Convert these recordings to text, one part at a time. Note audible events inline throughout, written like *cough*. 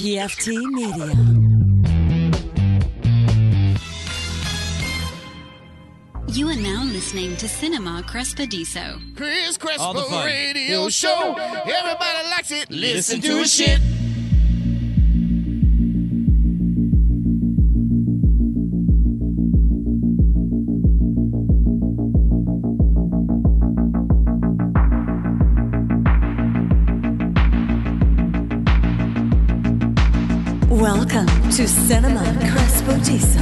PFT Media. You are now listening to Cinema Crespediso. Chris All the Crespo fun. Radio Show. Everybody likes it. Listen to his shit. To Cinema Crespodiso.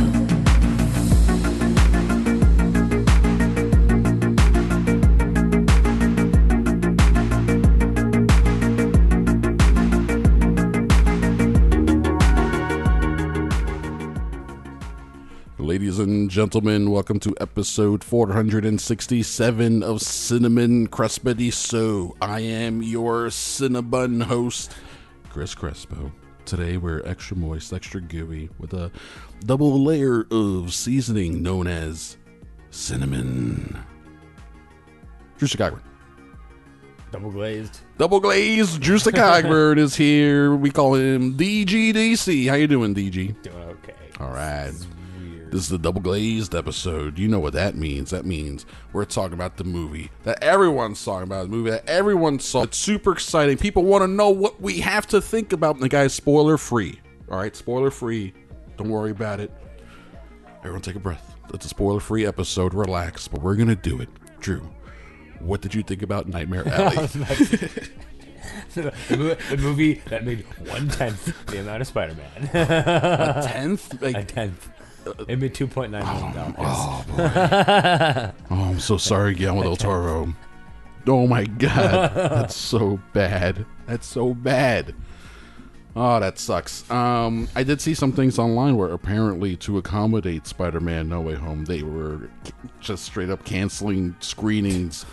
Ladies and gentlemen, welcome to episode 467 of Cinnamon Crespediso. I am your Cinnabun host, Chris Crespo. Today we're extra moist, extra gooey, with a double layer of seasoning known as cinnamon. Drew Chicago. Double glazed. Double glazed Drew Chicago *laughs* is here. We call him DGDC. How you doing, DG? Doing okay. All right. This is the double glazed episode. You know what that means. That means we're talking about the movie that everyone's talking about, the movie that everyone saw. It's super exciting. People want to know what we have to think about. And the guy's spoiler free. All right, spoiler free. Don't worry about it. Everyone take a breath. It's a spoiler free episode. Relax, but we're going to do it. Drew, what did you think about Nightmare *laughs* Alley? *laughs* the, movie that made one tenth the amount of Spider Man. A tenth? *laughs* Like, A tenth. It made two point nine million dollars. oh, boy. oh, I'm so sorry, Guillermo del Toro. Oh my god, that's so bad. That's so bad. Oh, that sucks. Um, I did see some things online where apparently to accommodate Spider-Man: No Way Home, they were just straight up canceling screenings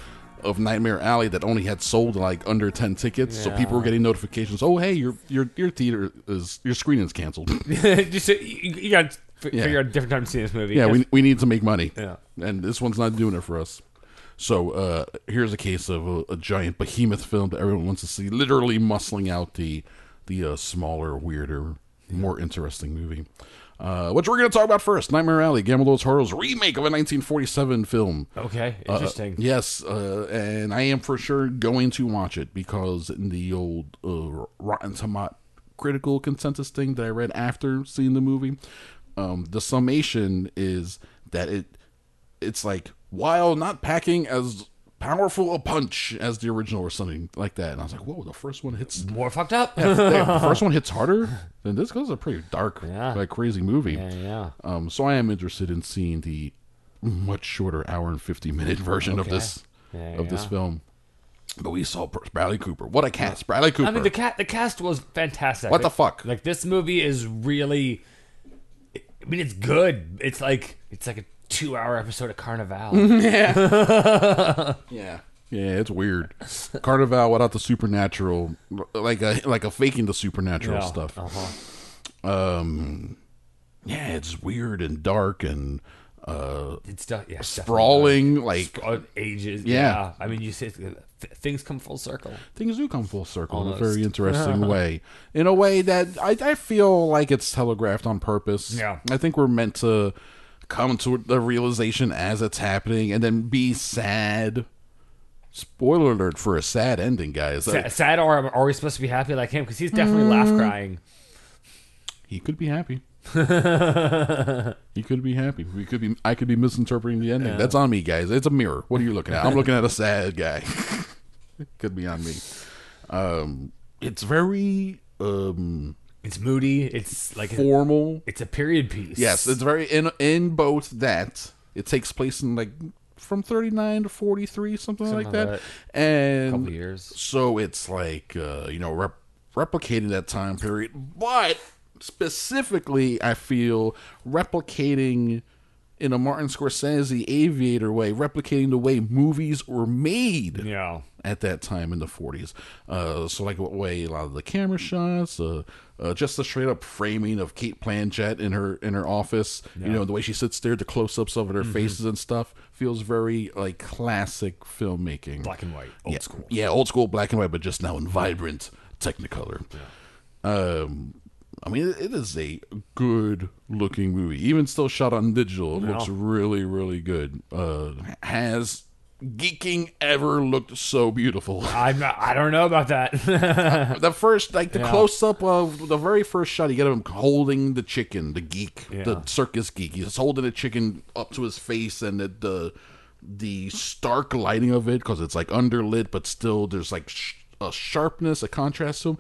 of Nightmare Alley that only had sold like under ten tickets. So people were getting notifications. Oh, hey, your your your theater is your screening's canceled. *laughs* Uh, you, you got f- Yeah. figure out a different time to see this movie. Yeah, we, we need to make money. Yeah. And this one's not doing it for us. So uh, here's a case of a, a giant behemoth film that everyone wants to see, literally muscling out the the uh, smaller, weirder, more interesting movie. Uh, which we're going to talk about first Nightmare Alley, del Toro's remake of a 1947 film. Okay, Uh, interesting. yes, uh, and I am for sure going to watch it because in the old uh, Rotten Tomato critical consensus thing that I read after seeing the movie, um, the summation is that it it's like while not packing as powerful a punch as the original or something like that. And I was like, whoa, the first one hits More fucked up. yeah, the first one hits *laughs* harder than this goes a pretty dark, Yeah. like crazy movie. yeah, yeah. Um, so I am interested in seeing the much shorter hour and fifty minute version of this Yeah, of this film. But we saw Bradley Cooper. What a cast, Bradley Cooper. I mean, the cat, the cast was fantastic. What the fuck? Like this movie is really. I mean, it's good. It's like it's like a two-hour episode of Carnival. *laughs* yeah, *laughs* yeah, Yeah, it's weird. Carnival without the supernatural, like a like a faking the supernatural Yeah. stuff. Uh-huh. Um, yeah, it's weird and dark and uh, It's de- yeah, sprawling. Like. Uh, ages. Yeah. Yeah. I mean, you say th- things come full circle. things do come full circle in a very interesting *laughs* way. In a way that I, I feel like it's telegraphed on purpose. Yeah. I think we're meant to come to the realization as it's happening and then be sad. Spoiler alert for a sad ending, guys. Sa- sad, or are we supposed to be happy like him? Because he's definitely laugh crying. he could be happy. *laughs* he could be happy. We could be. I could be misinterpreting the ending. That's on me, guys. It's a mirror. What are you looking at? I'm looking at a sad guy. *laughs* could be on me. Um, it's very um It's moody. It's like a, formal. it's a period piece. Yes, it's very in in both that it takes place in like from 39 to 43 something, like like that. that. And couple years. so it's like uh, you know rep- replicating that time period, but specifically I feel replicating in a Martin Scorsese aviator way, replicating the way movies were made Yeah. at that time in the 40s. Uh, so, like, what way a lot of the camera shots, uh, uh, just the straight up framing of Cate Blanchett in her in her office, yeah. you know, the way she sits there, the close ups of her Mm-hmm. faces and stuff, feels very like classic filmmaking. Black and white. Old yeah, school. Yeah, old school black and white, but just now in vibrant Technicolor. Yeah. Um, I mean, it, is a good looking movie. Even still shot on digital, it looks really, really good. Uh, has geeking ever looked so beautiful? *laughs* I'm not, I don't know about that. *laughs* the first, like the Yeah. close up of the very first shot, you get of him holding the chicken, the geek, the circus geek. He's holding the chicken up to his face, and the the, the stark lighting of it because it's like underlit, but still there's like sh- a sharpness, a contrast to him.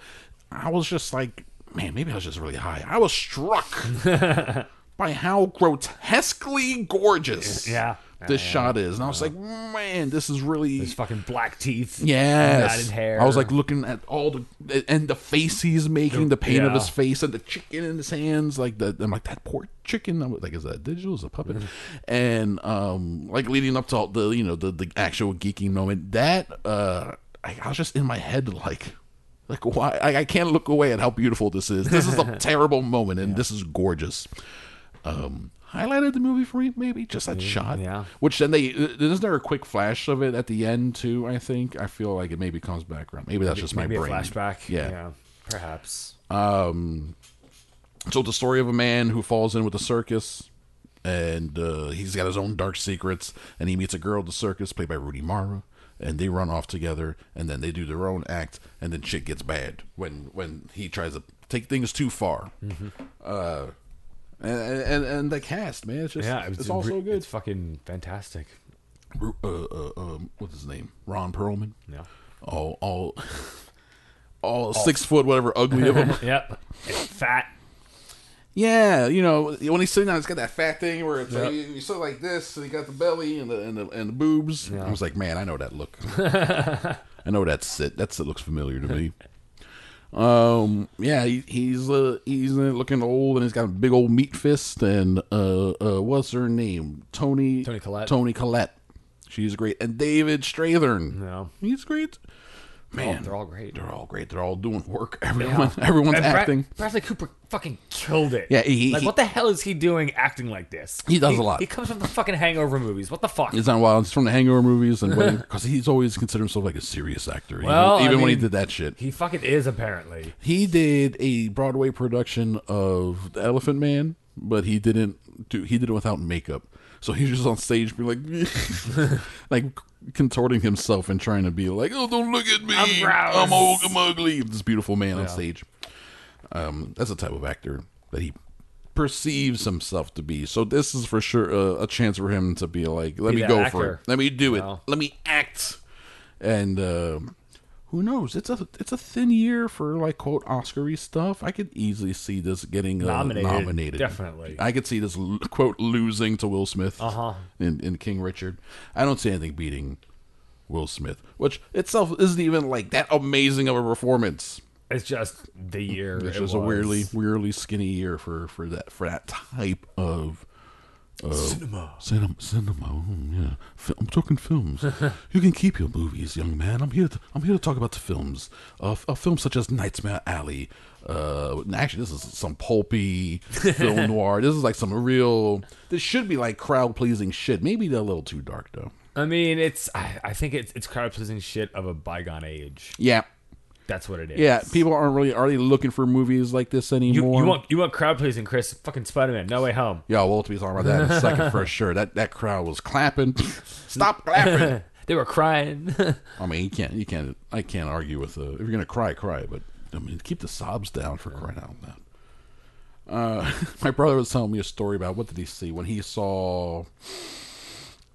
I was just like, man, maybe I was just really high. I was struck *laughs* by how grotesquely gorgeous Yeah. this shot is, and I was like, man, this is really His fucking black teeth. Yes. Hair. I was like looking at all the and the face he's making, the paint of his face, and the chicken in his hands. Like the, I'm like that poor chicken. I'm like, is that digital? Is it a puppet? Mm-hmm. and um, like leading up to all the you know the the actual geeking moment. That uh, I, I was just in my head like. Like why I, I can't look away at how beautiful this is. This is a *laughs* terrible moment, and this is gorgeous. Um, highlighted the movie for me, maybe just that shot. yeah. Which then they isn't there a quick flash of it at the end too? I think I feel like it maybe comes back around. Maybe that's just maybe my a brain. flashback. Yeah. perhaps. Um. So the story of a man who falls in with the circus, and uh, he's got his own dark secrets, and he meets a girl at the circus played by Rooney Mara, and they run off together, and then they do their own act, and then shit gets bad when when he tries to take things too far. Mm-hmm. Uh, and, and and the cast, man, it's just Yeah, it's, it's, all so good. It's fucking fantastic. Uh, uh, um, what's his name? Ron Perlman. Yeah. All all *laughs* all six foot whatever ugly of him. *laughs* Yep. It's fat. Yeah, you know when he's sitting down, he's got that fat thing where it's Yep. like, you, you sit like this, and he got the belly and the and the, and the boobs. I was like, man, I know that look. *laughs* I know that sit. That sit looks familiar to me. Um, yeah, he, he's uh, he's uh, looking old, and he's got a big old meat fist. And uh, uh, what's her name? Tony Toni Collette. Toni Collette. She's great, and David Strathairn. No. he's great. Oh, Man, they're all great. They're all great. They're all doing work. Everyone, everyone's And Brad- acting. Bradley Cooper fucking killed it. Yeah, he- like he- what the hell is he doing acting like this? He does a lot. He comes from the fucking Hangover movies. What the fuck? It's not wild. It's from the Hangover movies, and because *laughs* he's always considered himself like a serious actor, even- Well, I even, when he did that shit. he fucking is apparently. He did a Broadway production of The Elephant Man, but he didn't do. He did it without makeup, so he was just on stage being like, *laughs* like contorting himself and trying to be like, "Oh, don't look at me, I'm gross." I'm old, I'm ugly." This beautiful man on stage. Um, that's the type of actor that he perceives himself to be. So this is for sure a, a chance for him to be like, "Let Be me that go for it. Let me do it. Wow. Let me act." And um who knows? It's a it's a thin year for like quote Oscar-y stuff. I could easily see this getting uh, Nominated, nominated. definitely. I could see this quote losing to Will Smith Uh-huh. in, in King Richard. I don't see anything beating Will Smith, which itself isn't even like that amazing of a performance. It's just the year. It's it just a weirdly weirdly skinny year for for that for that type of cinema. Cinema, cinema. mm, yeah, I'm talking films. *laughs* you can keep your movies, young man. I'm here. To, I'm here to talk about the films. Uh, f- uh, films such as Nightmare Alley. Uh, actually, this is some pulpy *laughs* film noir. This is like some real. This should be like crowd pleasing shit. Maybe they're a little too dark though. I mean, it's. I, I think it's it's crowd pleasing shit of a bygone age. Yeah, That's what it is. yeah. People aren't really are they looking for movies like this You, anymore. you want you want crowd pleasing, Chris? Fucking Spider Man. No way home. Yeah, we'll be talking about that in a second for *laughs* sure. That that crowd was clapping. *laughs* Stop clapping. *laughs* They were crying. I mean, you can't, you can't, I can't argue with. Uh, if you're gonna cry, cry. But I mean, keep the sobs down for crying out loud. Uh, my brother was telling me a story about what did he see when he saw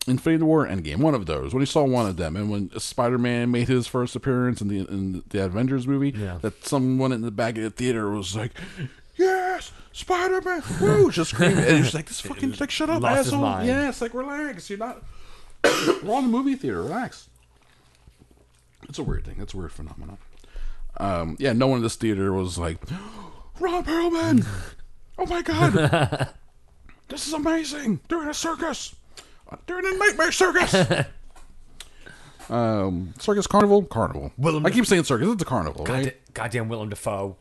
Infinity War Endgame, one of those. When he saw one of them, and when Spider Man made his first appearance in the in the Avengers movie, Yeah. that someone in the back of the theater was like. Yes, Spider Man! Woo! Just screaming, and he's like, "This *laughs* fucking like, shut up, asshole!" it's like, relax. You're not. *coughs* We're on the movie theater. Relax. It's a weird thing. It's a weird phenomenon. Um, yeah, no one in this theater was like, *gasps* Ron Perlman! Oh my god! *laughs* this is amazing! They're in a circus! They're in a nightmare circus! *laughs* um, circus carnival? Carnival. Willem- I keep saying circus. It's a carnival, God, right? goddamn Willem Dafoe.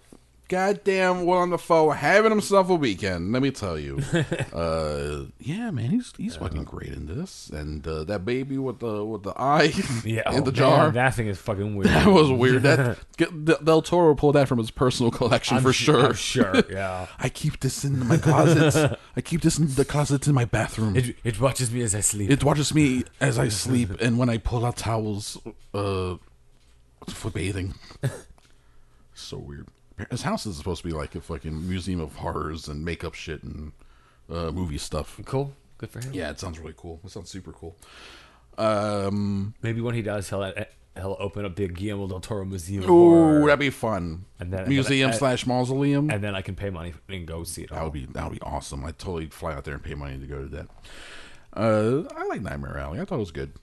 Goddamn Willem Dafoe having himself a weekend. Let me tell you. *laughs* uh, yeah, man, he's he's fucking great in this. And uh, that baby with the with the eye *laughs* Yeah, in oh, the man, jar. that thing is fucking *laughs* weird. That was weird. That Del- Toro pulled that from his personal collection I'm for su- sure. I'm sure. Yeah. I keep this in my closets. I keep this in the closets in my bathroom. It, It, it watches me as I sleep. It watches me as I sleep and when I pull out towels uh, for bathing. so weird. His house is supposed to be like a fucking museum of horrors and makeup shit and uh, movie stuff. cool. Good for him. Yeah, it sounds really cool. It sounds super cool. Um, Maybe when he does, he'll he'll open up the Guillermo del Toro Museum. ooh, that'd be fun. And then- museum and- slash mausoleum. and then I can pay money and go see it. That All. would be that would be awesome. I'd totally fly out there and pay money to go to that. Uh, I like Nightmare Alley. I thought it was good.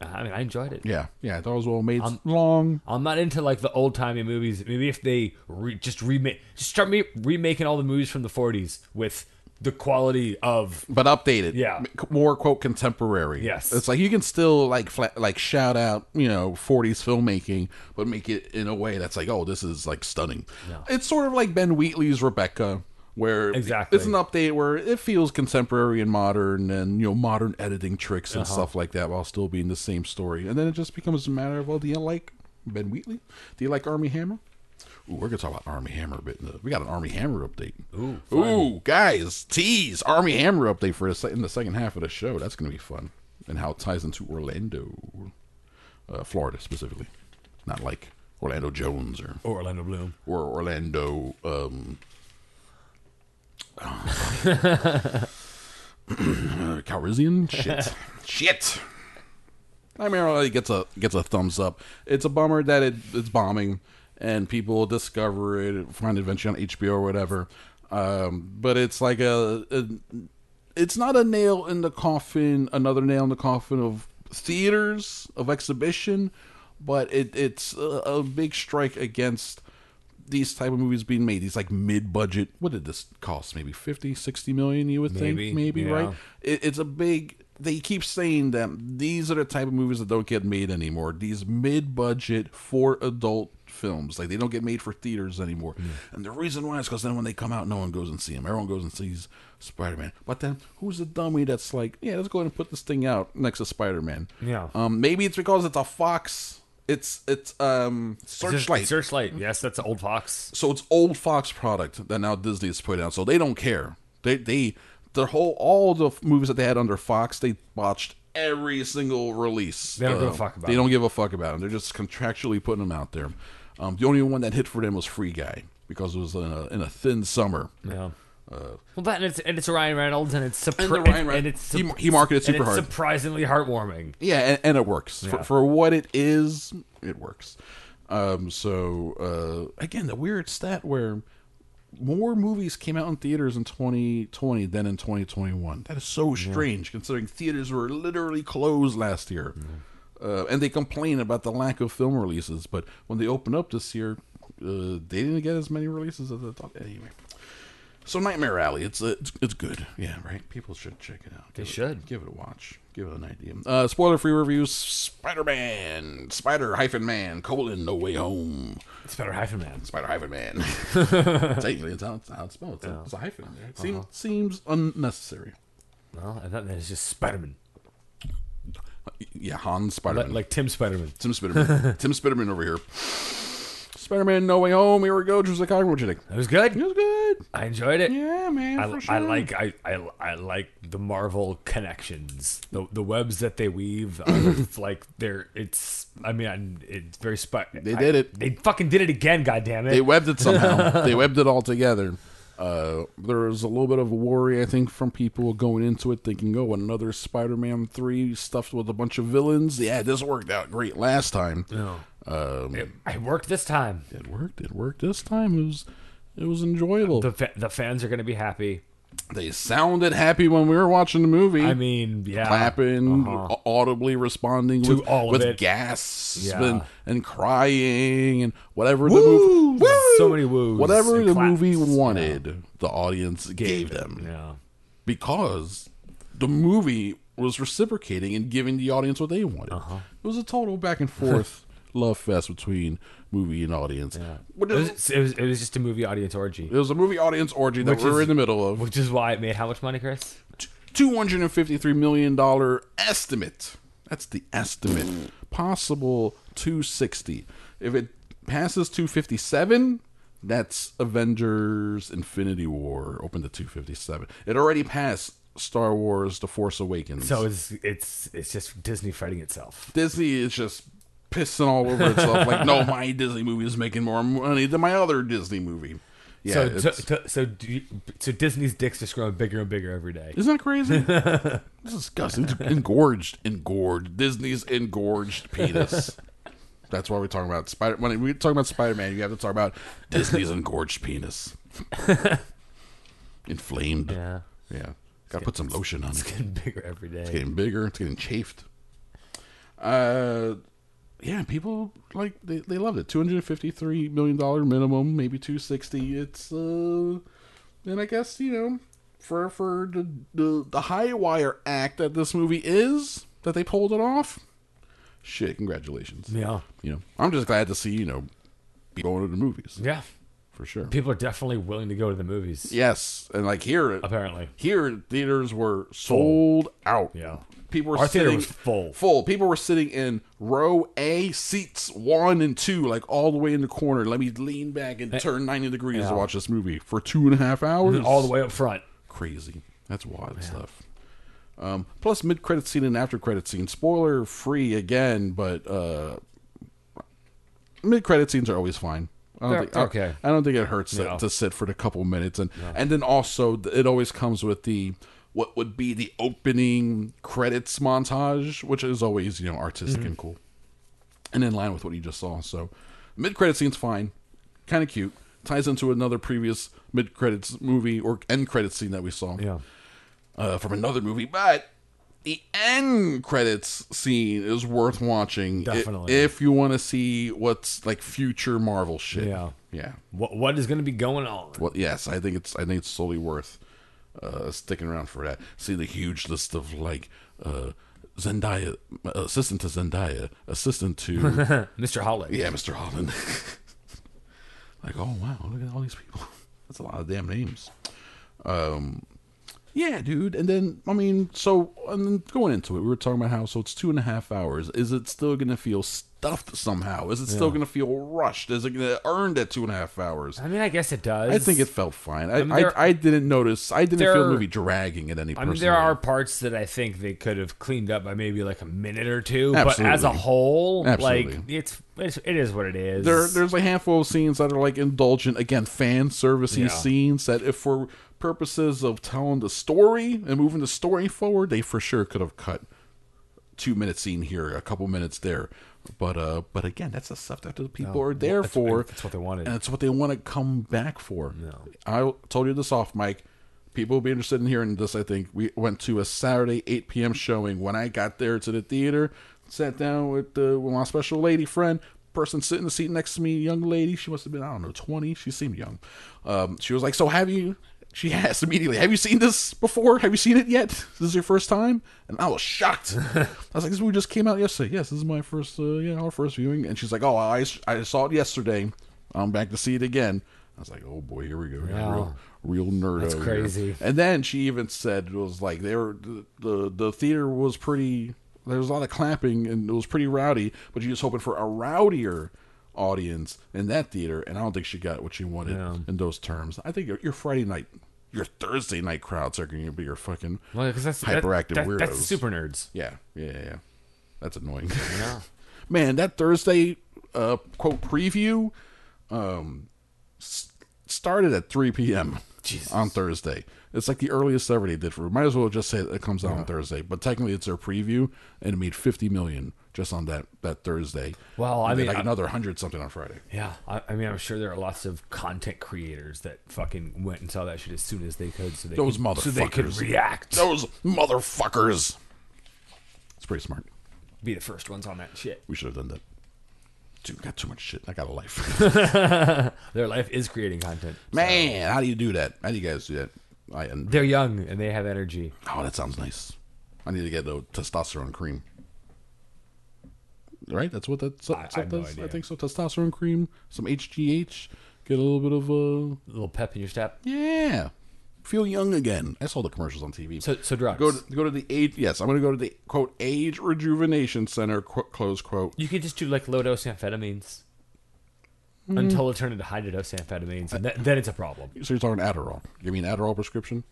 I mean, I enjoyed it. Yeah, yeah. I thought it was well made. long. I'm not into like the old timey movies. Maybe if they re- just remake, just start me- remaking all the movies from the 40s with the quality of but updated. Yeah. More quote contemporary. Yes. it's like you can still like fla- like shout out you know 40s filmmaking, but make it in a way that's like oh this is like stunning. It's sort of like Ben Wheatley's Rebecca, where Exactly. it's an update where it feels contemporary and modern and you know modern editing tricks Uh-huh. and stuff like that while still being the same story, and then it just becomes a matter of well do you like Ben Wheatley? Do you like Armie Hammer? Ooh, we're gonna talk about Armie Hammer a bit. We got an Armie Hammer update. Ooh, Ooh, guys, tease Armie Hammer update for the in the second half of the show. That's gonna be fun, and how it ties into Orlando, uh, Florida specifically, not like Orlando Jones or Orlando Bloom. or Orlando. Um, uh, *laughs* Calrissian shit, *laughs* shit. Nightmare Alley gets a gets a thumbs up. It's a bummer that it, it's bombing and people discover it, find it eventually on HBO or whatever. Um, but it's like a, a, it's not a nail in the coffin, another nail in the coffin of theaters of exhibition, but it it's a, a big strike against these type of movies being made these like mid-budget what did this cost? Maybe 50 60 million you would Maybe, think? Maybe yeah. right? It, it's a big they keep saying that these are the type of movies that don't get made anymore. These mid-budget for adult films like they don't get made for theaters anymore. And the reason why is because then when they come out no one goes and see them everyone goes and sees spider-man. But then who's the dummy that's like yeah let's go ahead and put this thing out next to spider-man? Yeah. um maybe it's because it's a fox it's it's um searchlight Searchlight. Yes, that's old Fox. so it's old Fox product that now Disney has put out. So they don't care. They they the whole all the movies that they had under Fox, they botched every single release. They don't give a fuck about They it. don't give a fuck about them. They're just contractually putting them out there. Um, the only one that hit for them was Free Guy because it was in a, in a thin summer. Yeah. Well, that and it's and it's Ryan Reynolds and it's surpri- And Ryan and, it's he- he marketed super it's hard. surprisingly heartwarming. Yeah, and, and it works Yeah. for, for what it is. It works. Um, so uh, again, the weird stat where more movies came out in theaters in 2020 than in 2021. That is so strange, considering theaters were literally closed last year. Uh, and they complain about the lack of film releases, but when they open up this year, uh, they didn't get as many releases as I thought. Anyway, so Nightmare Alley, it's uh, it's, it's good. Yeah, right. People should check it out. They Give it- should. give it a watch. Give it an idea. Uh, spoiler free reviews: Spider Man, Spider hyphen Man, colon No Way Home, Spider hyphen Man, Spider hyphen Man. *laughs* Technically, it's how it's, how it's spelled. It's, a, it's a hyphen. It seems, seems unnecessary. Well, I thought that was just Spider-Man, Yeah, Han Spider Man. like Tim Spider-Man. Tim Spider Man. *laughs* Tim Spider Man over here. Spider Man No Way Home. Here we go. Drew Chicago. What you think? It was good. It was good. I enjoyed it. Yeah, man. I, for I like I, I I like the Marvel connections, the the webs that they weave. are *laughs* like they're it's. I mean, it's very spi- They I- did it. They fucking did it again. God damn it! They webbed it somehow. *laughs* they webbed it all together. Uh, there was a little bit of a worry, I think, from people going into it thinking, "Oh, another Spider-Man three stuffed with a bunch of villains." Yeah, this worked out great last time. No. Um, It, it worked this time. it worked. It worked this time. It was, it was enjoyable. The fa- the fans are going to be happy. they sounded happy when we were watching the movie. I mean, yeah, clapping, Uh-huh. audibly responding To with, all of with it. gasps Yeah. and, and crying and whatever the movie, Woos! So many woos whatever the claps. movie wanted, the audience gave, them Yeah. because the movie was reciprocating and giving the audience what they wanted. Uh-huh. It was a total back and forth love fest between movie and audience. But It was, it, was, it was just a movie audience orgy, it was a movie audience orgy that Which we were is- in the middle of. which is why it made how much money, Chris? two hundred and fifty-three million dollar estimate. That's the estimate. Possible two sixty. If it passes two fifty-seven, that's Avengers: Infinity War. Open to two fifty-seven. It already passed Star Wars: The Force Awakens. So it's it's it's just Disney fighting itself. Disney is just pissing all over itself. like, no, my Disney movie is making more money than my other Disney movie. Yeah, so it's- so, so, you, so Disney's dick's just growing bigger and bigger every day. Isn't that crazy? *laughs* It's disgusting. It's engorged, engorged. Disney's engorged penis. That's why we're talking about Spider. When we talk about Spider Man, you have to talk about Disney's engorged penis, *laughs* inflamed. Yeah, Yeah, gotta put some lotion on it's it. getting bigger every day. It's getting bigger. It's getting chafed. Uh, yeah, people like they, they loved it. Two hundred fifty three million dollar minimum, maybe two sixty. It's uh, and I guess you know for for the, the the high wire act that this movie is that they pulled it off. Shit, congratulations. Yeah, You know, I'm just glad to see you know be going to the movies yeah. for sure. People are definitely willing to go to the movies. Yes, and like here, Apparently, here theaters were sold out. yeah. People were Our theater sitting was full. Full. People were sitting in row A seats one and two, like all the way in the corner. Let me lean back and turn ninety degrees to watch this movie for two and a half hours. *laughs* All the way up front. crazy. That's wild stuff. Um, plus mid credit scene and after credit scene. Spoiler free again, but uh, mid credit scenes are always fine. I don't think, okay. I, don't think it hurts to, No. to sit for the couple minutes, and and then also it always comes with the what would be the opening credits montage, which is always you know artistic Mm-hmm. and cool, and in line with what you just saw. So mid credit scene's fine, kind of cute. Ties into another previous mid credits movie or end credits scene that we saw Yeah. uh, from another movie, but the end credits scene is worth watching. Definitely. if you want to see what's like future Marvel shit. Yeah. yeah. What what is going to be going on? Well, yes, I think it's I think it's solely worth uh, sticking around for that. See the huge list of like uh, Zendaya, assistant to Zendaya, assistant to *laughs* Mr. Holland. yeah, Mr. Holland. *laughs* like, oh wow, look at all these people. *laughs* That's a lot of damn names. Um, yeah, dude. And then I mean, so and then going into it, we were talking about how so it's two and a half hours. Is it still gonna feel stuffed somehow? Is it still gonna feel rushed? Is it gonna earn that two and a half hours? I mean, I guess it does. I think it felt fine. I mean, I, there- I didn't notice. I didn't feel the movie dragging at any. I mean, there are parts that I think they could have cleaned up by maybe like a minute or two, but as a Absolutely. whole, Absolutely. like it's, it's it is what it is. there there's a handful of scenes that are like indulgent again fan servicey Yeah. scenes that if for purposes of telling the story and moving the story forward they for sure could have cut two minute scene here a couple minutes there but uh but again that's the stuff that the people are there that's- for that's what they wanted. and it's what they want to come back for. I told you this off mic people will be interested in hearing this i think. We went to a saturday 8 p.m showing. When i got there to the theater sat down with, uh, with my special lady friend. Person sitting in the seat next to me young lady. She must have been i don't know 20 she seemed young. Um, she was like so have you she asked immediately. Have you seen this before? Have you seen it yet? This is your first time? And i was shocked. *laughs* I was like this movie just came out yesterday. Yes this is my first uh, yeah our first viewing. And she's like oh i, I saw it yesterday. I'm back to see it again. I was like oh boy here we go. Real, real nerd That's over here. crazy. And then she even said it was like they were the, the the theater was pretty. There was a lot of clapping and it was pretty rowdy, but she was hoping for a rowdier audience in that theater, and I don't think she got what she wanted Yeah. in those terms. I think your, your Friday night, your Thursday night crowds are going to be your fucking well, that's that- hyperactive that- weirdos. That's super nerds. yeah, yeah, yeah, yeah. That's annoying. Yeah. *laughs* Man, that Thursday uh, quote preview um, s- started at 3 p.m. Jesus. on Thursday. It's like the earliest ever they did for. Might as well just say it comes out on Thursday, but technically it's their preview, and it made 50 million just on that that Thursday. Well, I mean, like I- another hundred something on Friday. Yeah, I, I mean, I'm sure there are lots of content creators that fucking went and saw that shit as soon as they could, so they Those could, so they could react, Those motherfuckers. It's pretty smart. be the first ones on that shit. We should have done that. Dude, got too much shit. I got a life. *laughs* Their life is creating content. Man, how do you do that? How do you guys do that? I They're young and they have energy. Oh, that sounds nice. I need to get a testosterone cream. right? That's what that's. I- I have no I think so. Testosterone cream, some HGH, get a little bit of uh, A little pep in your step. yeah, feel young again. I saw the commercials on TV. So, so drugs. go to go to the age. Yes, I'm going to go to the quote age rejuvenation center. Qu- close quote. You could just do like low dose amphetamines Hmm. until it turned into high dose amphetamines, and th- then it's a problem. So you're talking Adderall? Give me an Adderall prescription?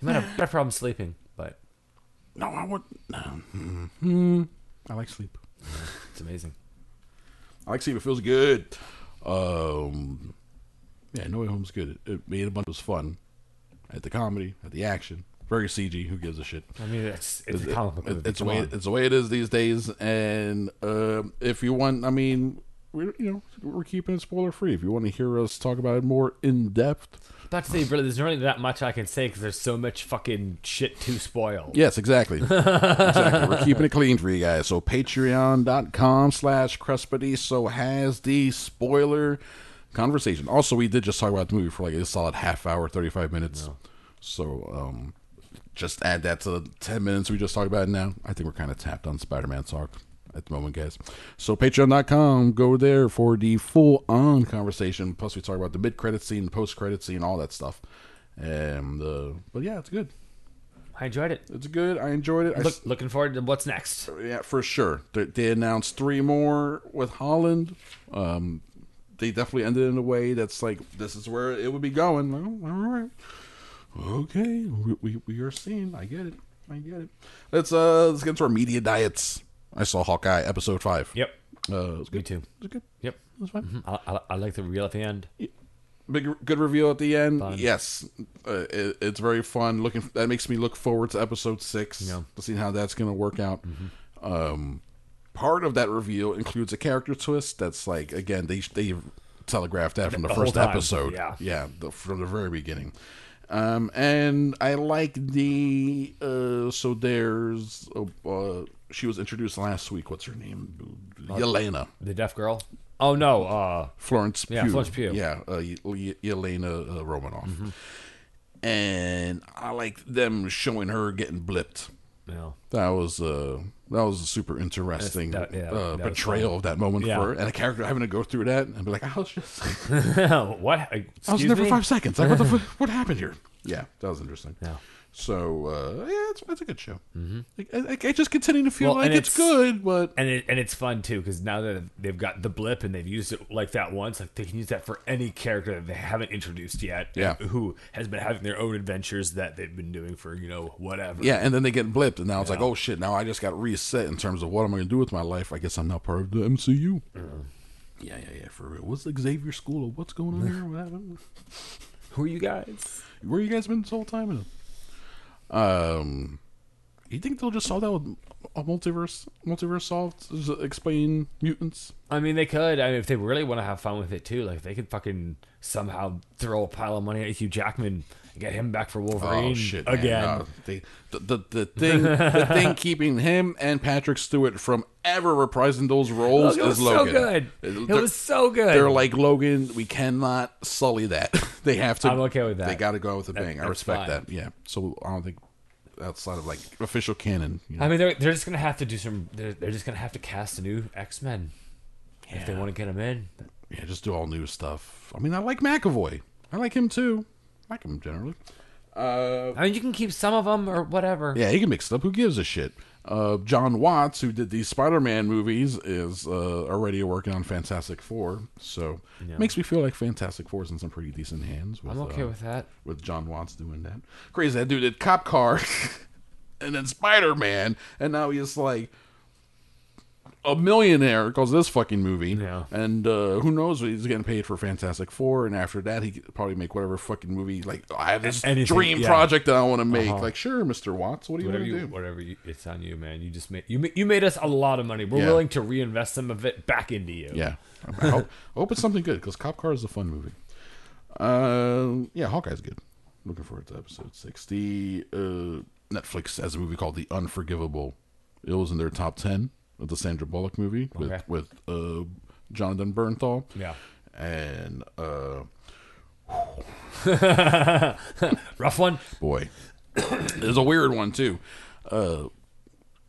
You might have better problem sleeping, but No, I want. No. Mm, I like sleep. *laughs* it's amazing. I like sleep. It feels good. Um, yeah, No Way Home's good. It, made a bunch. Was fun. At the comedy, at the action, very CG. Who gives a shit? I mean, it's it's a comic book It- it's the way on. it's the way it is these days. And um if you want, I mean, we're you know we're keeping it spoiler free. If you want to hear us talk about it more in depth, About to say, really, there's not really that much I can say because there's so much fucking shit to spoil. Yes, exactly. exactly. We're keeping it clean for you guys. So patreon.com slash Crespediso has the spoiler conversation. Also, we did just talk about the movie for like a solid half hour, 35 minutes. So um, just add that to the 10 minutes we just talked about now. I think we're kind of tapped on Spider-Man talk at the moment, guys. So patreon.com, go there for the full-on conversation. Plus, we talk about the mid-credit scene, the post-credit scene, all that stuff. And uh, but yeah, it's good. I enjoyed it. It's good. I enjoyed it. I Look, looking forward to what's next. yeah, for sure. They, they announced three more with Holland. Um, they definitely ended in a way that's like this is where it would be going. Well, all right, okay, we, we, we are seeing. I get it. I get it. Let's uh let's get into our media diets. I saw Hawkeye episode five. Yep. Uh, it's Me good. too. It's good. Yep. It's fine. I, I, I like the reveal at the end. Big good reveal at the end. Fun. Yes, uh, it, it's very fun. Looking that makes me look forward to episode six Yeah. to see how that's going to work out. Um, part of that reveal includes a character twist. That's like again they they telegraphed that from the, The first episode. yeah. yeah, the, from the very beginning. Um, and I like the uh, so there's uh, uh, she was introduced last week. What's her name? Yelena. The deaf girl. Oh no. Uh, Florence Pugh. Yeah, Florence Pugh. Yeah, uh, Y- Y- Yelena uh, Romanoff. Mm-hmm. And I like them showing her getting blipped. no. That was uh, that was a super interesting That's- that- yeah, uh, that was portrayal of that moment Yeah. for her, and a character having to go through that and be like, I was just, what? *laughs* I was Excuse there for five seconds. Like, what the, fu- *laughs* what happened here? Yeah, that was interesting. Yeah. So uh, yeah, it's, it's a good show. Mm-hmm. I, I, I just continue to feel Well, like it's, it's- good, but And it, and it's fun too because now that they've got the blip and they've used it like that once, like they can use that for any character that they haven't introduced yet. Yeah. Who has been having their own adventures that they've been doing for you know whatever. Yeah, and then they get blipped, and now it's like, oh shit! Now I just got reset in terms of what am I going to do with my life? I guess I'm now part of the MCU. Yeah, yeah, yeah. For real, what's the Xavier School? Of what's going on here? *laughs* What happened? Who are you guys? Where you guys been this whole time? Um, you think they'll just solve that with a multiverse? Multiverse solved? Explain mutants? I mean, they could. I mean, if they really want to have fun with it too, like they could fucking somehow throw a pile of money at Hugh Jackman and get him back for Wolverine oh shit! again. The, the the thing the thing *laughs* keeping him and Patrick Stewart from ever reprising those roles Look, it was is so good. It They're- was so good. They're like Logan. We cannot sully that. *laughs* they have to. I'm okay with that. They got to go out with a bang. I respect fine. that. Yeah. So I don't think outside of like official canon. You know, I mean, they're they're just gonna have to do some. They're, they're just gonna have to cast a new X Men if they want to get him in. yeah, just do all new stuff. I mean, I like McAvoy. I like him too. I like him generally. Uh, I mean, you can keep some of them or whatever. yeah, he can mix it up. Who gives a shit? Uh, Jon Watts, who did these Spider-Man movies, is uh, already working on Fantastic Four. So makes me feel like Fantastic Four is in some pretty decent hands. With, I'm okay uh, with that. with Jon Watts doing that. Crazy that dude did Cop Car *laughs* and then Spider Man, and now he's like a millionaire because of this fucking movie. Yeah. And uh, who knows what he's getting paid for Fantastic Four, and after that he could probably make whatever fucking movie. Like I have this Anything, dream yeah. project that I want to make. Uh-huh. Like sure, Mister Watts, what do you want Whatever to you, do? whatever you, it's on you, man. You just made you you made us a lot of money. We're Yeah. willing to reinvest some of it back into you. Yeah, I hope, I hope it's something good because Cop Car is a fun movie. Uh, yeah, Hawkeye's good. Looking forward to episode sixty. Uh, Netflix has a movie called The Unforgivable. It was in their top ten the Sandra Bullock movie with Okay. with uh, Jonathan Bernthal. Yeah. and uh, *laughs* Rough one. boy, there's a weird one too. Uh,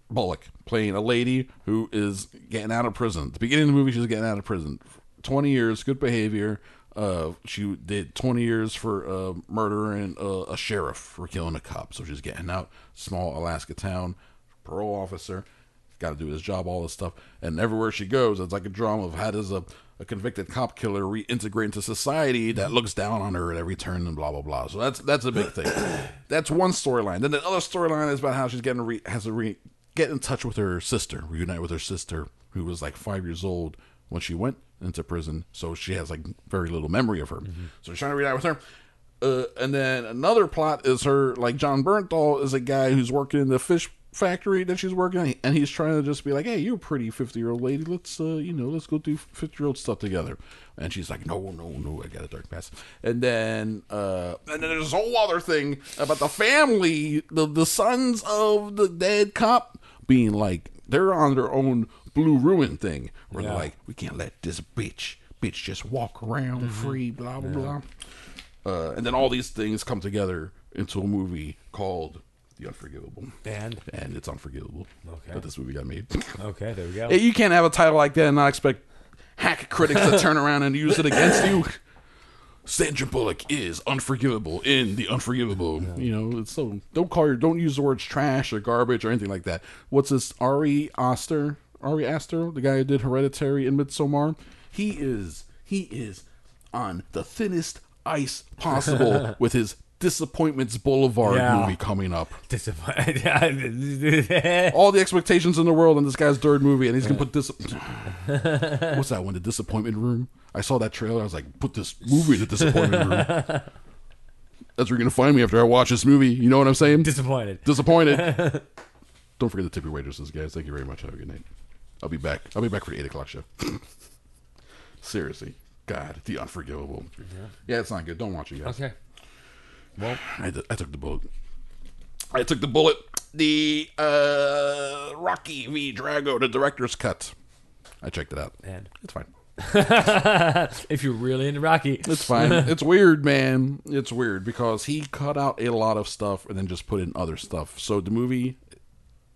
Bullock playing a lady who is getting out of prison. At the beginning of the movie, she's getting out of prison. Twenty years, good behavior. Uh, she did 20 years for uh, murdering uh, a sheriff for killing a cop. So she's getting out. Small Alaska town, parole officer, got to do his job, all this stuff. And everywhere she goes, it's like a drama of how does a, a convicted cop killer reintegrate into society that looks down on her at every turn and blah blah blah. So that's that's a big thing. *clears throat* that's one storyline. Then the other storyline is about how she's getting re, has to re, get in touch with her sister, reunite with her sister, who was like five years old when she went into prison. So she has like very little memory of her. So she's trying to reunite with her. Uh, and then another plot is her like Jon Bernthal is a guy who's working in the fish factory that she's working at, and he's trying to just be like, "Hey, you're a pretty fifty year old lady. Let's uh, you know, let's go do fifty year old stuff together." And she's like, "No, no, no, I got a dark past." And then uh, and then there's a whole other thing about the family, the the sons of the dead cop being like they're on their own blue ruin thing, where they're Yeah. like, "We can't let this bitch bitch just walk around free," blah blah blah. Uh, and then all these things come together into a movie called The Unforgivable. And And it's unforgivable Okay. that this movie got made. *laughs* okay, there we go. Hey, you can't have a title like that and not expect hack critics to turn around and use it against you. Sandra Bullock is unforgivable in The Unforgivable. You know, it's so don't call your don't use the words trash or garbage or anything like that. What's this? Ari Aster, Ari Aster, the guy who did Hereditary and Midsommar. He is he is on the thinnest ice possible *laughs* with his Disappointments Boulevard Yeah. movie coming up. Disappointed. *laughs* all the expectations in the world in this guy's third movie, and he's gonna put this. *laughs* What's that one? The Disappointment Room. I saw that trailer. I was like, put this movie in the Disappointment Room. *laughs* That's where you're gonna find me after I watch this movie. You know what I'm saying? Disappointed. Disappointed. Don't forget the your waitresses, guys. Thank you very much. Have a good night. I'll be back. I'll be back for the eight o'clock show. Seriously, God, the unforgivable. Yeah, it's not good. Don't watch it, guys. Okay. Well, I, did- I took the bullet. I took the bullet. The uh, Rocky v. Drago, the director's cut. I checked it out. and It's fine. *laughs* if you're really into Rocky, It's fine. *laughs* it's weird, man. It's weird because he cut out a lot of stuff and then just put in other stuff. So the movie,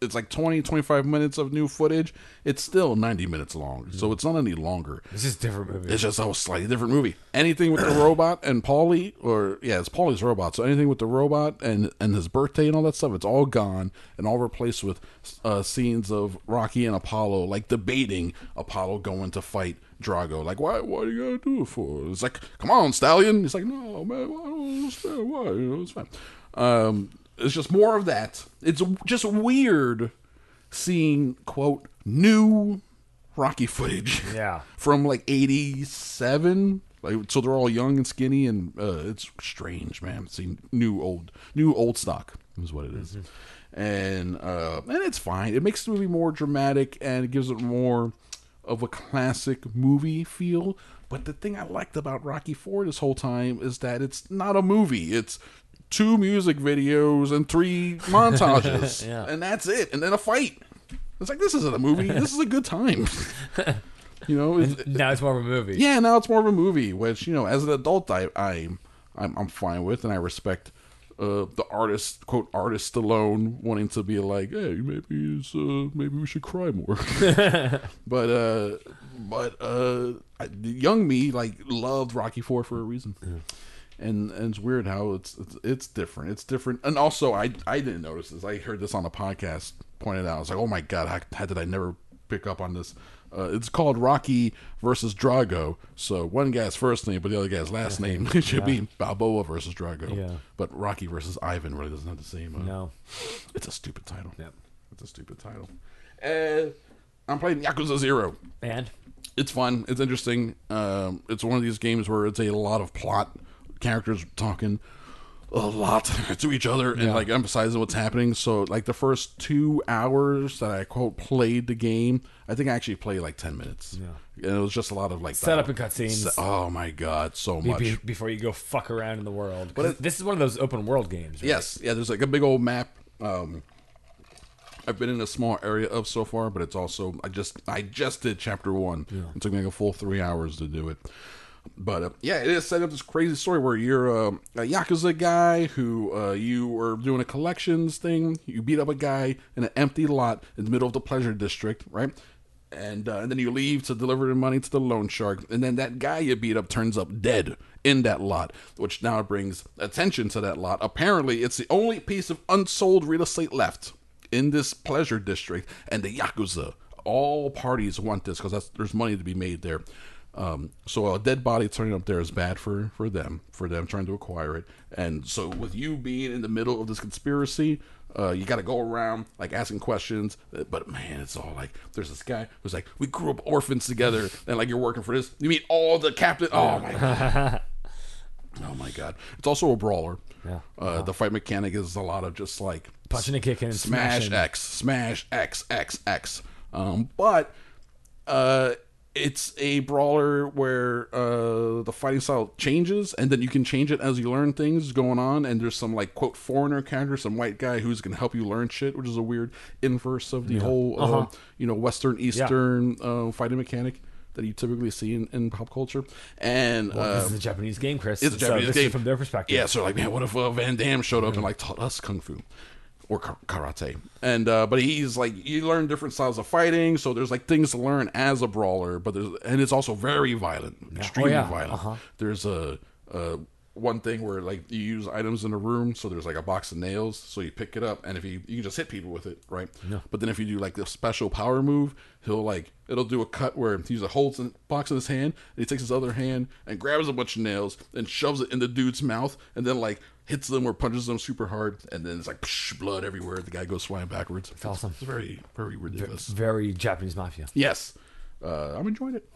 it's like 20, 25 minutes of new footage. It's still 90 minutes long. So it's not any longer. it's just a different movie. It's just a slightly different movie. Anything with the *clears throat* robot and Paulie, or yeah, it's Paulie's robot. So anything with the robot and and his birthday and all that stuff, it's all gone and all replaced with uh, scenes of Rocky and Apollo like debating Apollo going to fight Drago. Like, why? Why do you gotta do it for? It's like, come on, Stallion. He's like, no, man, I don't understand why. You know, it's fine. Um, it's just more of that. It's just weird seeing quote new Rocky footage *laughs* Yeah. from like 87 like so they're all young and skinny and uh, it's strange man seeing new old new old stock is what it is. and uh and it's fine it makes the movie more dramatic and it gives it more of a classic movie feel but the thing i liked about rocky 4 this whole time is that it's not a movie it's two music videos and three *laughs* montages Yeah. and that's it and then a fight it's like this isn't a movie this is a good time *laughs* you know now it's more of a movie. yeah, now it's more of a movie, which you know, as an adult, I, I I'm, I'm fine with, and I respect uh, the artist, quote, artist alone wanting to be like, hey, maybe it's, uh, maybe we should cry more. *laughs* but uh, but uh, young me like loved Rocky Four for a reason. And, and it's weird how it's, it's it's different. It's different. And also, I I didn't notice this. I heard this on a podcast. Pointed out. I was like, oh my god, how, how did I never pick up on this? Uh, it's called Rocky versus Drago. So one guy's first name, but the other guy's last *laughs* name it should be Balboa versus Drago. Yeah. But Rocky versus Ivan really doesn't have the same. Uh, No. it's a stupid title. Yep. It's a stupid title. Uh, I'm playing Yakuza Zero. And It's fun. It's interesting. Um, it's one of these games where it's a lot of plot, characters talking a lot *laughs* to each other and Yeah. like emphasizing what's happening. So like the first two hours that I quote played the game, I think I actually played like ten minutes. Yeah, and it was just a lot of like Setup and cutscenes. Oh my god, so much. be- before you go fuck around in the world. But it- this is one of those open world games. Right? Yes, yeah. There's like a big old map. Um, I've been in a small area of so far, but it's also I just I just did chapter one. It took me like a full three hours to do it. But uh, yeah, it is set up this crazy story where you're uh, a yakuza guy who uh, you were doing a collections thing. You beat up a guy in an empty lot in the middle of the pleasure district, right? And, uh, and then you leave to deliver the money to the loan shark, and then that guy you beat up turns up dead in that lot, which now brings attention to that lot. Apparently, it's the only piece of unsold real estate left in this pleasure district, and the yakuza, all parties want this because there's money to be made there. Um, so a dead body turning up there is bad for for them, for them trying to acquire it. And so with you being in the middle of this conspiracy, uh, you got to go around like asking questions. Uh, But man, it's all like there's this guy who's like, we grew up orphans together, and like you're working for this. You meet all the captain. Oh my god. *laughs* Oh my god! It's also a brawler. Yeah. Uh, The fight mechanic is a lot of just like Punching and kicking smash smashing. X, smash X, X, X. Um, but uh, it's a brawler where uh, the fighting style changes, and then you can change it as you learn things going on. And there's some like quote foreigner character, some white guy who's gonna help you learn shit, which is a weird inverse of the whole uh, Uh-huh. you know Western Eastern uh, fighting mechanic that you typically see in, in pop culture. And Well, uh, this is a Japanese game, Chris. it's a so Japanese this game from their perspective. Yeah, so like, man, what if uh, Van Damme showed up and like taught us kung fu or karate? And uh, but he's like, you learn different styles of fighting, so there's like things to learn as a brawler. But there's and it's also very violent, extremely yeah. violent. Uh-huh. There's a. a one thing where like you use items in a room, so there's like a box of nails, so you pick it up, and if you you can just hit people with it, right? Yeah. But then if you do like the special power move, he'll like it'll do a cut where he usually holds the box in his hand, and he takes his other hand and grabs a bunch of nails and shoves it in the dude's mouth, and then like hits them or punches them super hard, and then it's like psh, blood everywhere. The guy goes flying backwards. It's awesome. It's very very ridiculous. Very Japanese mafia. Yes, uh, I'm enjoying it.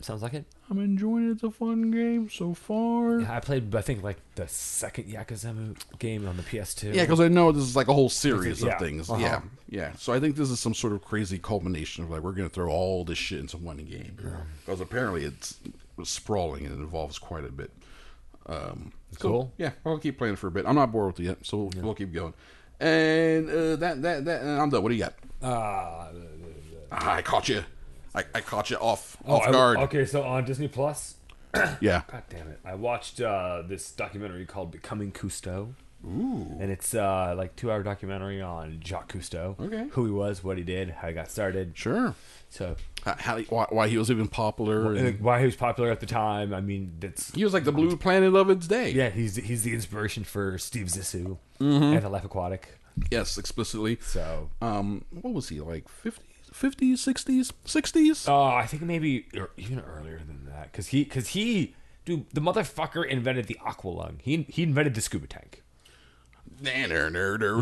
Sounds like it. I'm enjoying it. It's a fun game so far. Yeah, I played, I think, like the second Yakuza mo- game on the PS2. Yeah, because I know this is like a whole series Yeah, of things. uh-huh. Yeah, yeah. So I think this is some sort of crazy culmination of like we're going to throw all this shit into one game because apparently it's sprawling and it involves quite a bit. Um, so, Cool. Yeah, I'll keep playing for a bit. I'm not bored with it yet, so we'll, we'll keep going. And uh, that that that and I'm done. What do you got? Uh, Ah, I caught you. I, I caught you off oh, off I- guard. okay, so on Disney Plus, *clears throat* Yeah. God damn it! I watched uh, this documentary called "Becoming Cousteau." Ooh. And it's uh, like two hour documentary on Jacques Cousteau. Okay. Who he was, what he did, how he got started. Sure. So How, how he- why, why he was even popular? and, and- why he was popular at the time. I mean, that's he was like the blue planet of its day. yeah. He's he's the inspiration for Steve Zissou Mm-hmm. and the Life Aquatic. Yes, explicitly. So um what was he like 50s 50s 60s 60s Uh, I think maybe even earlier than that, because he, because he, dude, the motherfucker invented the aqua lung. He he invented the scuba tank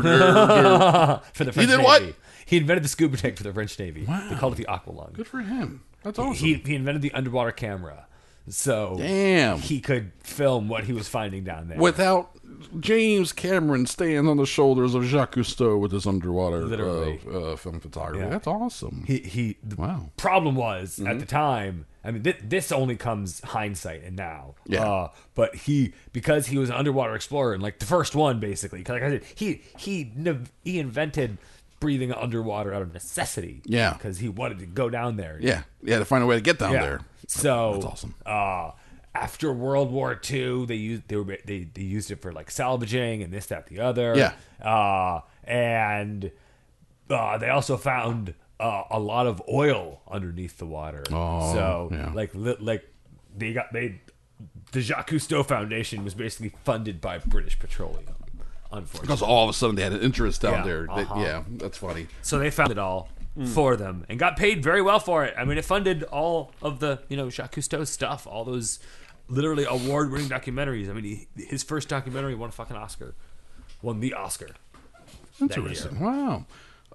*laughs* for the French did Navy. what? He invented the scuba tank for the French Navy. They called it the aqua lung. good for him that's awesome He he invented the underwater camera, so Damn. he could film what he was finding down there. without James Cameron standing on the shoulders of Jacques Cousteau with his underwater Literally. uh, uh, film photography Yeah. that's awesome he he the Wow. problem was Mm-hmm. at the time i mean th- this only comes hindsight and now Yeah. uh, but he because he was an underwater explorer and like the first one basically like i said he he he invented breathing underwater out of necessity Yeah. because he wanted to go down there yeah yeah to find a way to get down yeah. there so That's awesome. uh after World War II, they used they were they, they used it for like salvaging and this that the other. Yeah. Uh, and uh, they also found uh, a lot of oil underneath the water. Oh, so yeah. like li- like they got they the Jacques Cousteau Foundation was basically funded by British Petroleum. Unfortunately, because all of a sudden they had an interest down Yeah, there uh-huh. yeah that's funny so they found it all Hmm. for them and got paid very well for it. I mean, it funded all of the you know Jacques Cousteau stuff, all those literally award-winning documentaries. I mean, he, his first documentary won a fucking Oscar, won the Oscar. interesting wow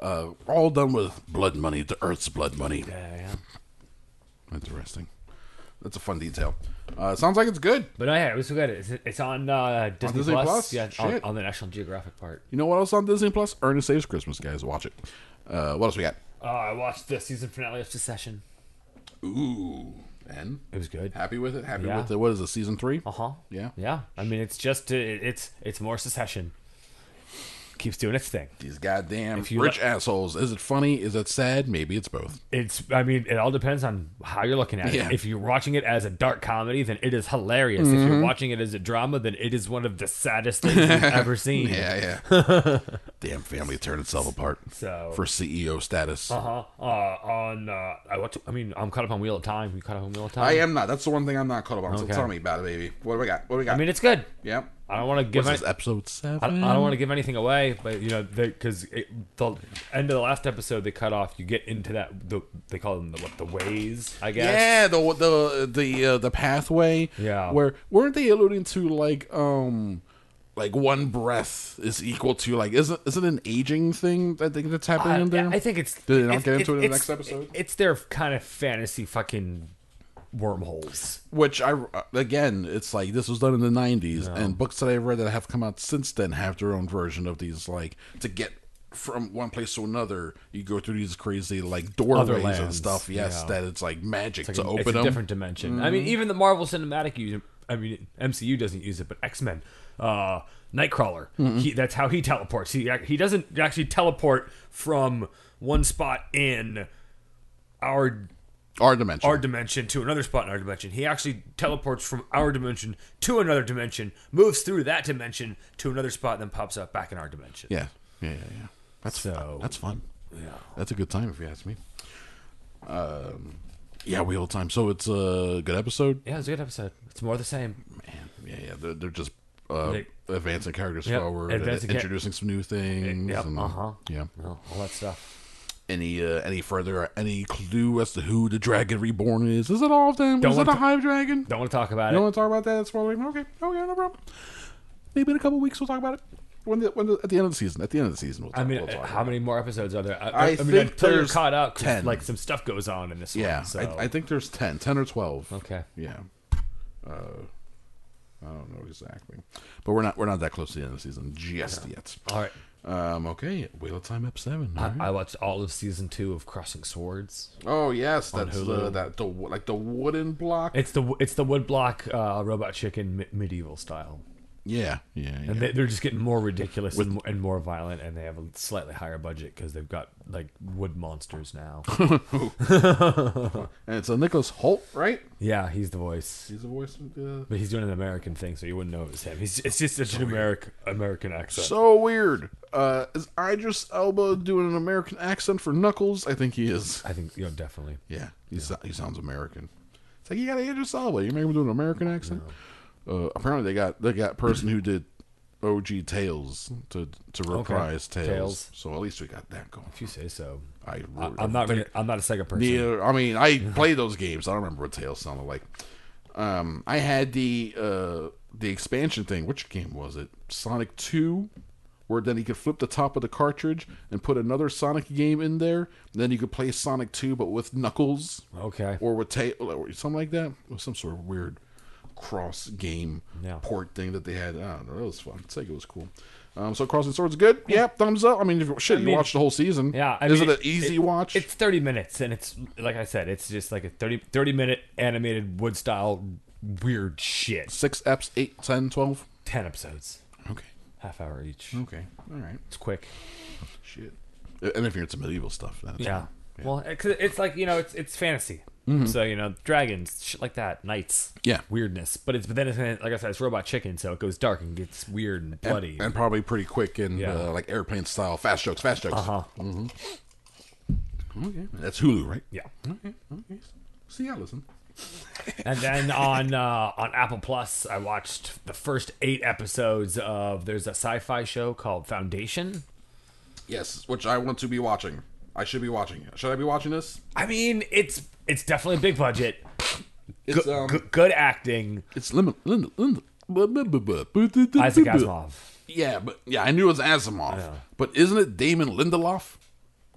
uh, all done with blood money the Earth's blood money Yeah, yeah. interesting that's a fun detail uh, sounds like it's good But no, yeah, it was so good. It's, it's on uh, Disney, Disney Plus. Plus? Yeah, on, Shit. on the National Geographic part. You know what else on Disney Plus? Ernest Saves Christmas, guys. Watch it. Uh, what else we got? Uh, I watched the season finale of Succession. Ooh, and It was good. happy with it. Happy Yeah. with it. What is it? Season three? Uh huh. Yeah. Yeah. I mean, it's just uh, it's it's more Succession. Keeps doing its thing. These goddamn rich assholes. Is it funny? Is it sad? Maybe it's both. It's, I mean, it all depends on how you're looking at Yeah. it. If you're watching it as a dark comedy, then it is hilarious. If Mm-hmm. you're watching it as a drama, then it is one of the saddest things you've *laughs* ever seen. Yeah, yeah. *laughs* Damn family turned itself apart So- for CEO status. Uh-huh. Uh On, uh, I, what I mean, I'm caught up on Wheel of Time. You caught up on Wheel of Time? I am not. That's the one thing I'm not caught up on. Okay. So tell me about it, baby. What do we got? What do we got? I mean, it's good. yep. I don't want to give any, this episode seven? I, I don't want to give anything away, but you know, because the end of the last episode they cut off. You get into that the they call them the what the ways, I guess. Yeah, the the the uh, the pathway. Yeah. Where weren't they alluding to like um like one breath is equal to like isn't is it an aging thing that they, that's happening I, in there? I think it's. Did they not it's- get into it in the next episode? It's their kind of fantasy fucking wormholes. Which I again, it's like this was done in the '90s, and books that I've read that have come out since then have their own version of these. Like to get from one place to another, you go through these crazy like doorways and stuff. Yes, yeah. that it's like magic It's, to a, open it's a them. different dimension. I mean, even the Marvel Cinematic use. I mean, MCU doesn't use it, but X Men, uh, Nightcrawler. He, that's how he teleports. He he doesn't actually teleport from one spot in our Our dimension. our dimension to another spot in our dimension. He actually teleports from our dimension to another dimension, moves through that dimension to another spot, and then pops up back in our dimension. yeah, yeah, yeah, yeah. That's So- fun. That's fun. Yeah. That's a good time if you ask me. Um, yeah, Wheel of Time. So it's a good episode. Yeah, it's a good episode. It's more the same. Man, yeah, yeah. They're, they're just uh, They- advancing characters Yep, forward, and advancing cha- introducing some new things. Yep, and, uh-huh. Yeah. All that stuff. Any uh, any further any clue as to who the Dragon Reborn is? Is it all of them? Don't is it a Hive Dragon? Don't want to talk about it. don't want to talk about that? That's probably okay. Okay, no problem. Maybe in a couple weeks we'll talk about it. When the, when the, at the end of the season. At the end of the season, we'll talk, I mean, we'll how many more episodes are there? I, I I, mean, think until you're there's caught up, 10. like some stuff goes on in this. Yeah, one. So. I, I think there's 10, 10 or twelve. Okay. Yeah. Uh, I don't know exactly, but we're not we're not that close to the end of the season just yet. All right. Um, okay, Wheel of Time Ep seven. I, right. I watched all of season two of Crossing Swords. oh yes, that's the, that the like the wooden block. It's the it's the woodblock uh, robot chicken me- medieval style, yeah, yeah, yeah. and they, they're just getting more ridiculous and, more, and more violent, and they have a slightly higher budget because they've got like wood monsters now. *laughs* and it's a Nicholas Hoult, right? yeah, he's the voice, He's the voice of the. but he's doing an American thing, so you wouldn't know it was him. He's it's just such an American American accent. So weird. Uh, is Idris Elba doing an American accent for Knuckles? I think he is. I think you know definitely. Yeah, he, so- he sounds American. It's like you got Idris Elba. You make him do an American accent. Uh, apparently, they got they got person who did OG Tails to to reprise Tails. Tails. So at least we got that going. If you say so. I, I, really I'm not really, I'm not a Sega person. Yeah, I mean, I *laughs* played those games. I don't remember what Tails sounded like. Um, I had the uh, the expansion thing. Which game was it? Sonic Two, where then you could flip the top of the cartridge and put another Sonic game in there. Then you could play Sonic Two, but with Knuckles Okay. or with Tails, or something like that. It was some sort of weird cross game Yeah. port thing that they had. I don't know. It was fun. Sega was cool. Um, so Crossing Swords is good. Yeah, thumbs up. I mean, if, shit, you mean- watched the whole season. Yeah, I is mean, it an easy it- watch? It's 30 minutes, and it's like I said, it's just like a 30, 30 minute animated wood style weird shit. Six eps, eight, 10, 12? 10 episodes, Okay. half hour each. Okay. All right. It's quick. Shit. And if you're into medieval stuff, then it's Yeah. Well, it's like you know, it's it's fantasy. So you know, dragons, shit like that, knights. Yeah. Weirdness, but it's but then it's like I said, it's robot chicken, so it goes dark and gets weird and bloody. and, and probably pretty quick and Yeah. uh, like airplane style, fast jokes, fast jokes. uh huh. Okay. That's Hulu, right? Yeah. Okay. Okay. See, I listen. *laughs* And then on uh, on Apple Plus, I watched the first eight episodes of. There's a sci-fi show called Foundation. Yes, which I want to be watching. I should be watching it. Should I be watching this? I mean, it's it's definitely a big budget. It's Good, um, good, good acting. it's Linda. Isaac Asimov. Yeah, but yeah, I knew it was Asimov. But isn't it Damon Lindelof?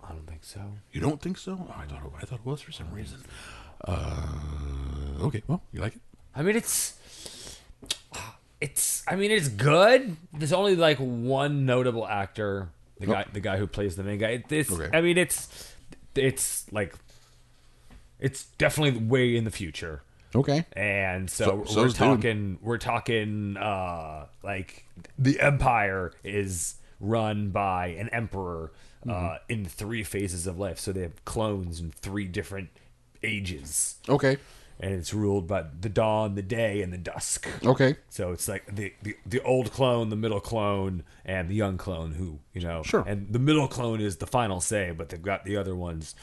I don't think so. You don't think so? Oh, I thought it, I thought it was for some reason. Uh, okay, well, you like it? I mean, it's it's. I mean, it's good. There's only like one notable actor, the guy, the guy who plays the main guy. This, Okay. I mean, it's it's like it's definitely way in the future. Okay. and so, So- we're so's Dune. talking we're talking uh like the empire is run by an emperor uh, in three phases of life. So they have clones in three different ages, Okay. and it's ruled by the dawn, the day, and the dusk. Okay. So it's like the, the the old clone, the middle clone, and the young clone. Who you know? Sure. And the middle clone is the final say, but they've got the other ones,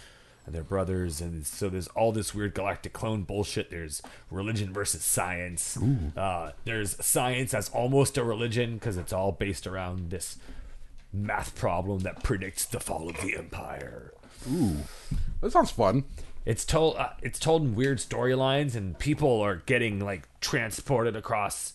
they're brothers, and so there's all this weird galactic clone bullshit. There's religion versus science. Uh, there's science as almost a religion because it's all based around this math problem that predicts the fall of the empire. Ooh, That sounds fun. It's told uh, it's told in weird storylines, and people are getting like transported across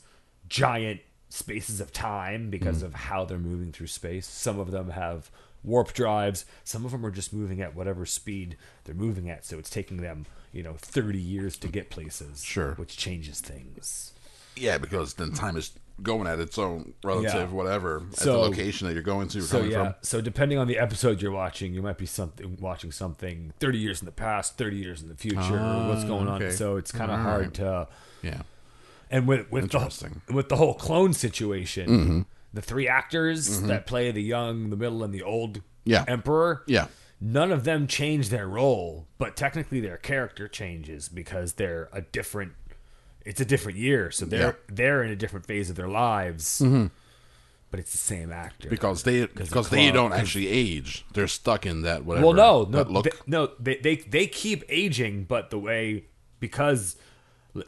giant spaces of time because of how they're moving through space. Some of them have warp drives. Some of them are just moving at whatever speed they're moving at, so it's taking them you know thirty years to get places. Sure. which changes things. Yeah, because then time is going at its own relative, Yeah. whatever, at the location that you're going to. You're So coming yeah, from. so depending on the episode you're watching, you might be something watching something 30 years in the past, 30 years in the future, or what's going on. So it's kind of hard to Yeah. And with with the, with the whole clone situation, mm-hmm. The three actors mm-hmm. that play the young, the middle, and the old Yeah. emperor, Yeah. none of them change their role, but technically their character changes because they're a different. It's a different year, so they're Yeah. they're in a different phase of their lives, mm-hmm. but it's the same actor. Because they the because they don't actually age. They're stuck in that whatever. Well, no, no, look. they, no. They, they they keep aging, but the way because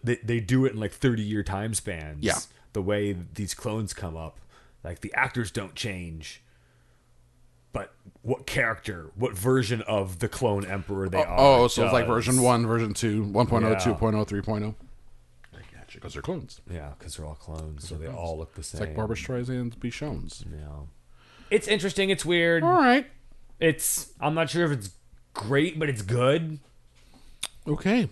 they, they do it in like thirty year time spans. Yeah. the way these clones come up, like the actors don't change, but what character, what version of the clone emperor they oh, are. oh, so it's like version one, version two, 1.0, Yeah. 2.0, 3.0. I gotcha, because they're clones. Yeah, because they're all clones, so they all look the same. It's like Barbra Streisand's Be Shown's. Yeah. It's interesting. It's weird. All right. It's. I'm not sure if it's great, but it's good. Okay.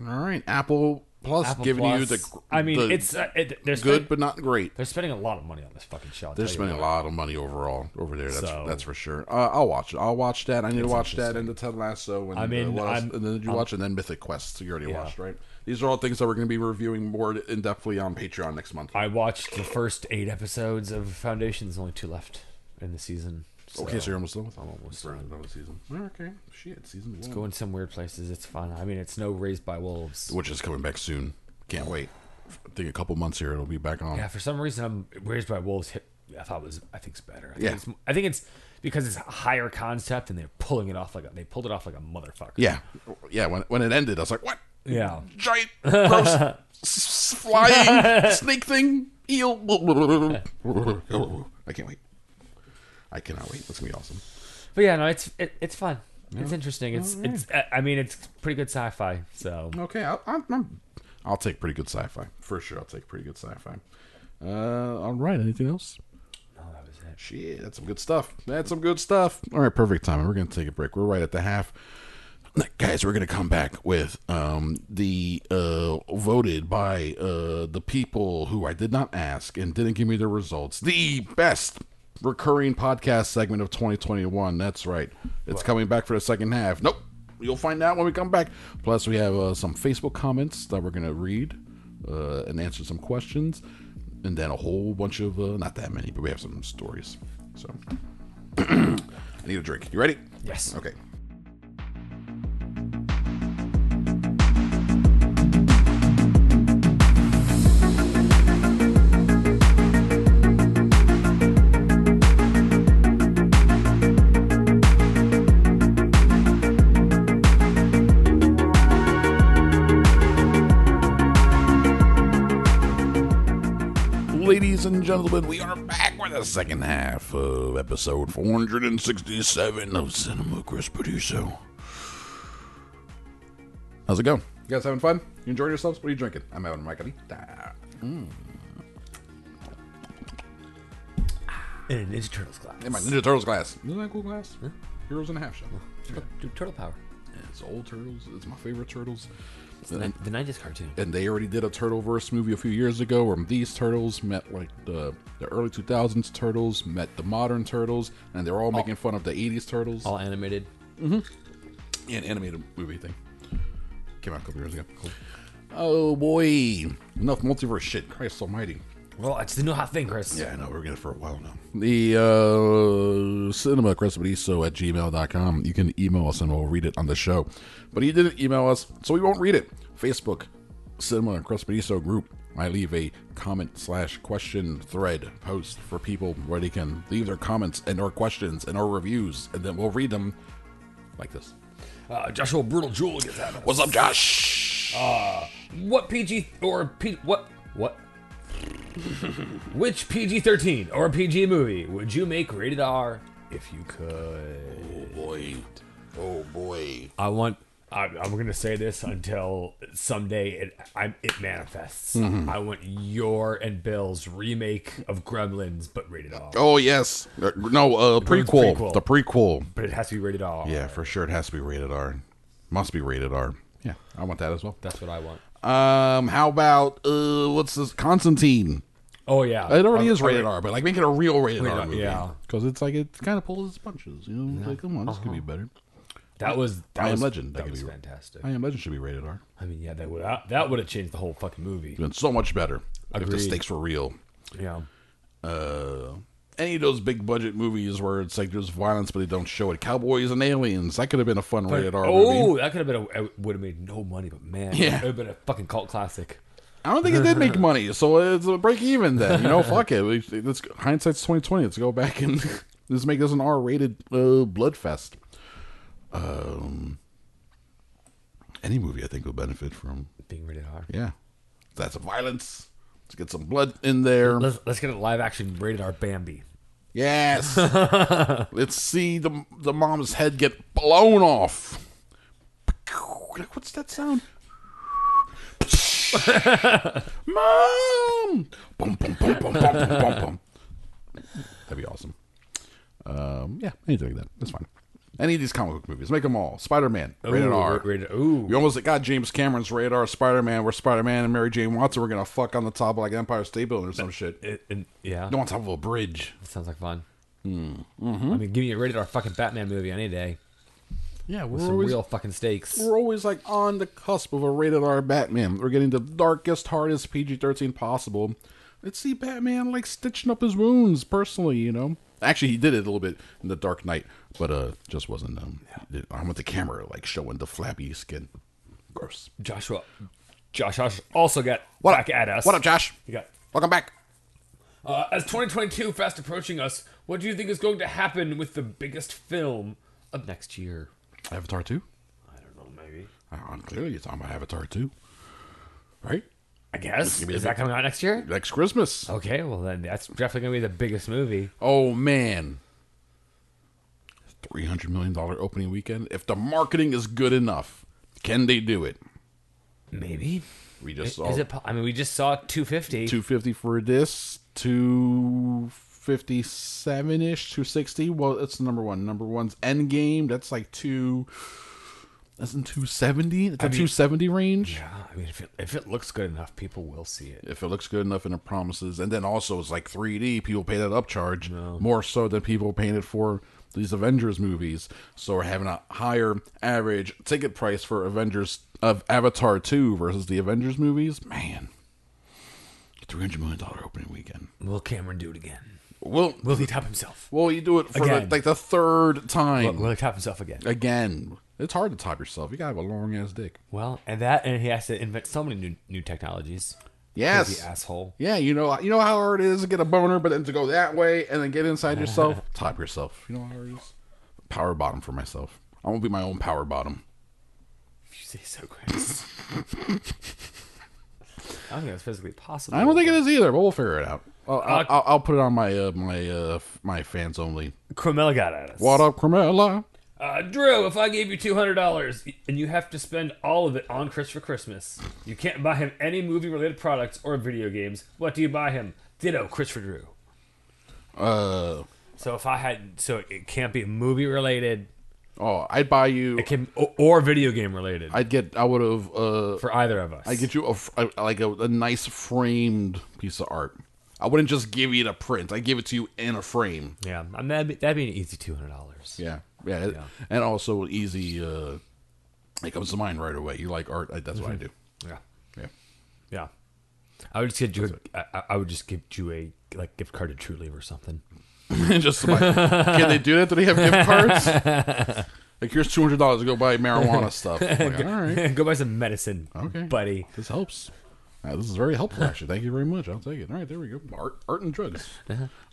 All right. Apple Plus Apple giving you the. I mean, the it's uh, it, they're good, spend- but not great. They're spending a lot of money on this fucking show. I'll They're tell you spending a what. lot of money overall over there. That's So- that's for sure. Uh, I'll watch it. I'll watch that. I need to watch that and the Ted Lasso. And I mean, uh, what else? I'm- and then did you watch and then Mythic Quest? So you already watched, right? These are all things that we're going to be reviewing more in depthly on Patreon next month. I watched the first eight episodes of Foundation. There's only two left in the season. So okay, so you're almost done with. I'm almost done. done with season. Okay, shit, season one, Going some weird places. It's fun. I mean, it's no Raised by Wolves. which is coming back soon. Can't wait. I think a couple months here it'll be back on. Yeah, for some reason, I'm Raised by Wolves. Hit, I thought was I think it's better. I think Yeah. it's, I think it's because it's a higher concept and they're pulling it off like a, they pulled it off like a motherfucker. Yeah, yeah. When when it ended, I was like, "What? Yeah. Giant, gross, s- flying *laughs* snake thing, eel." *laughs* I can't wait. I cannot wait. That's gonna be awesome. But yeah, no, it's it, it's fun. It's interesting. It's it's. I mean, it's pretty good sci-fi. So Okay, I'll, I'm- I'll take pretty good sci-fi for sure. I'll take pretty good sci-fi. Uh, all right. Anything else? oh, that was it. Shit, that's some good stuff. That's some good stuff. All right, perfect timing. We're gonna take a break. We're right at the half. Guys, we're gonna come back with um, the uh, voted by uh, the people who I did not ask and didn't give me the results. The best recurring podcast segment of 2021. That's right. It's coming back for the second half. Nope. You'll find out when we come back. Plus, we have uh, some Facebook comments that we're gonna read uh, and answer some questions, and then a whole bunch of uh, not that many, but we have some stories. So, *clears throat* I need a drink. You ready? Yes. Okay. And gentlemen, we are back with the second half of episode 467 of Cinema Chris Producer. How's it going? You guys having fun? You enjoying yourselves? What are you drinking? I'm having a margarita. Mm. In a Ninja Turtles glass. In my Ninja Turtles glass. Isn't that a cool glass? Yeah. Heroes and a half shell. Dude, Turtle Power. It's old turtles. It's my favorite turtles. The, ni- the 90s cartoon. and they already did a Turtleverse movie a few years ago where these turtles met like the the early 2000s turtles met the modern turtles and they're all making fun of the 80s turtles. All animated. Mm-hmm. an animated movie thing. Came out a couple years ago. Oh boy. Enough multiverse shit. Christ almighty Well, it's the new hot thing, Chris. Yeah, I know. We're getting it for a while now. The uh, cinema crespediso at gmail.com. You can email us and we'll read it on the show. But he didn't email us, so we won't read it. Facebook, Cinema Crespediso group. I leave a comment slash question thread post for people where they can leave their comments and or questions and or reviews, and then we'll read them like this. Uh, Joshua Brutal Jewel gets at us. What's up, Josh? What PG or P what what? *laughs* Which PG thirteen or PG movie would you make rated R if you could? Oh boy. Oh boy. I want. I, I'm going to say this until someday it I, it manifests. Mm-hmm. I want your and Bill's remake of Gremlins, but rated R. Oh yes. Uh, No, uh, prequel. prequel. The prequel. But it has to be rated R. Yeah, for sure. It has to be rated R. Must be rated R. Yeah, I want that as well. that's what I want. Um, how about uh, what's this? Constantine. Oh yeah, It already is rated R, but like make it a real rated R movie. yeah. because it's like it kind of pulls its punches. You know, like come on, this could be better. That was that I Am was, Legend, that That was be- fantastic. I Am Legend should be rated R. I mean, yeah, that would that would have changed the whole fucking movie. It's been so much better if the stakes were real. Yeah. Uh, any of those big budget movies where it's like there's violence but they don't show it. Cowboys and Aliens. That could have been a fun rated R oh, movie. that could have been a would have made no money, but man, Yeah. it would have been a fucking cult classic. I don't think it did make *laughs* money, so it's a break even then. You know, fuck it. Let's hindsight's twenty twenty. Let's go back and *laughs* let's make this an R rated uh, blood fest. Um, any movie I think will benefit from. Being rated R. Yeah, that's violence. Let's get some blood in there. Let's let's get a live action rated R Bambi. Yes. *laughs* let's see the the mom's head get blown off. What's that sound? *laughs* Mom! Boom, boom, boom, boom, boom, boom, boom, boom. That'd be awesome. Um, yeah, anything like that. That's fine. Any of these comic book movies, make them all. Spider Man, rated Ooh, R. Rated, ooh. We almost got James Cameron's radar Spider Man, where Spider Man and Mary Jane Watson were gonna fuck on the top of like Empire State Building or some shit. It- it- yeah, No on top of a bridge. that sounds like fun. Hmm. I mean, give me a rated R fucking Batman movie on any day. Yeah, we're Some always real fucking stakes. we're always like on the cusp of a rated R Batman. We're getting the darkest, hardest PG thirteen possible. Let's see Batman like stitching up his wounds personally, you know. Actually, he did it a little bit in the Dark Knight, but uh, just wasn't. Um, I want the camera like showing the flabby skin. Gross. Joshua, Josh, Josh also got What back up? at us. What up, Josh? You got Welcome back. Uh, as 2022 fast approaching us, what do you think is going to happen with the biggest film of next year? Avatar two. I don't know, maybe. Uh, clearly, you're talking about Avatar two, right? I guess. Is the that coming out next year? Next Christmas. Okay, well then that's definitely gonna be the biggest movie. Oh man. Three hundred million dollar opening weekend. If the marketing is good enough, can they do it? Maybe. We just Is saw it? I mean, we just saw 250. two fifty for this, two fifty seven ish, two sixty. Well, it's number one. Number one's Endgame. That's like two. That's in two seventy. It's a mean- two seventy range. Yeah, I mean, if it, if it looks good enough, people will see it. if it looks good enough and it promises. And then also it's like 3D. People pay that upcharge more so than people paying it for these Avengers movies. So we're having a higher average ticket price for Avengers of Avatar 2 versus the Avengers movies. Man, $300 million opening weekend. Will Cameron do it again? Well, Will he top himself? Will you do it for the, Again. like the third time. Will, will he top himself again? Again, it's hard to top yourself. You gotta have a long ass dick. Well, and that, and he has to invent so many new new technologies. Yes. Asshole. Yeah, you know, you know how hard it is to get a boner, but then to go that way and then get inside yourself, *laughs* top yourself. You know how hard it is. Power bottom for myself. I want to be my own power bottom. You say so, Chris. *laughs* I don't think that's physically possible. I don't think it is either, but we'll figure it out. I'll, I'll, Uh, I'll, I'll put it on my uh, my uh, my fans only. Cromella got at us. What up, Cremella? Uh, Drew, if I gave you two hundred dollars and you have to spend all of it on Chris for Christmas, you can't buy him any movie-related products or video games. What do you buy him? Ditto, Chris for Drew. Uh, So if I had, so it can't be movie related, oh, I'd buy you. it can or, or video game related I'd get. I would have. Uh, for either of us. I get you a like a, a nice framed piece of art. I wouldn't just give you the print. I give it to you in a frame. yeah, I mean, that'd be, that'd be an easy two hundred dollars. Yeah, yeah, Yeah. and also easy. Uh, it comes to mind right away. You like art? That's what I do. yeah, Yeah. yeah. I would just get you. A, I, I would just give you a like gift card to Trulieve or something. *laughs* just like, can they do that? Do they have gift cards? *laughs* like here's two hundred dollars to go buy marijuana stuff. Like, *laughs* all right, Go buy some medicine, Okay. buddy. this helps. Uh, this is very helpful, actually. Thank you very much. I'll take it. All right, there we go. Art, art and drugs.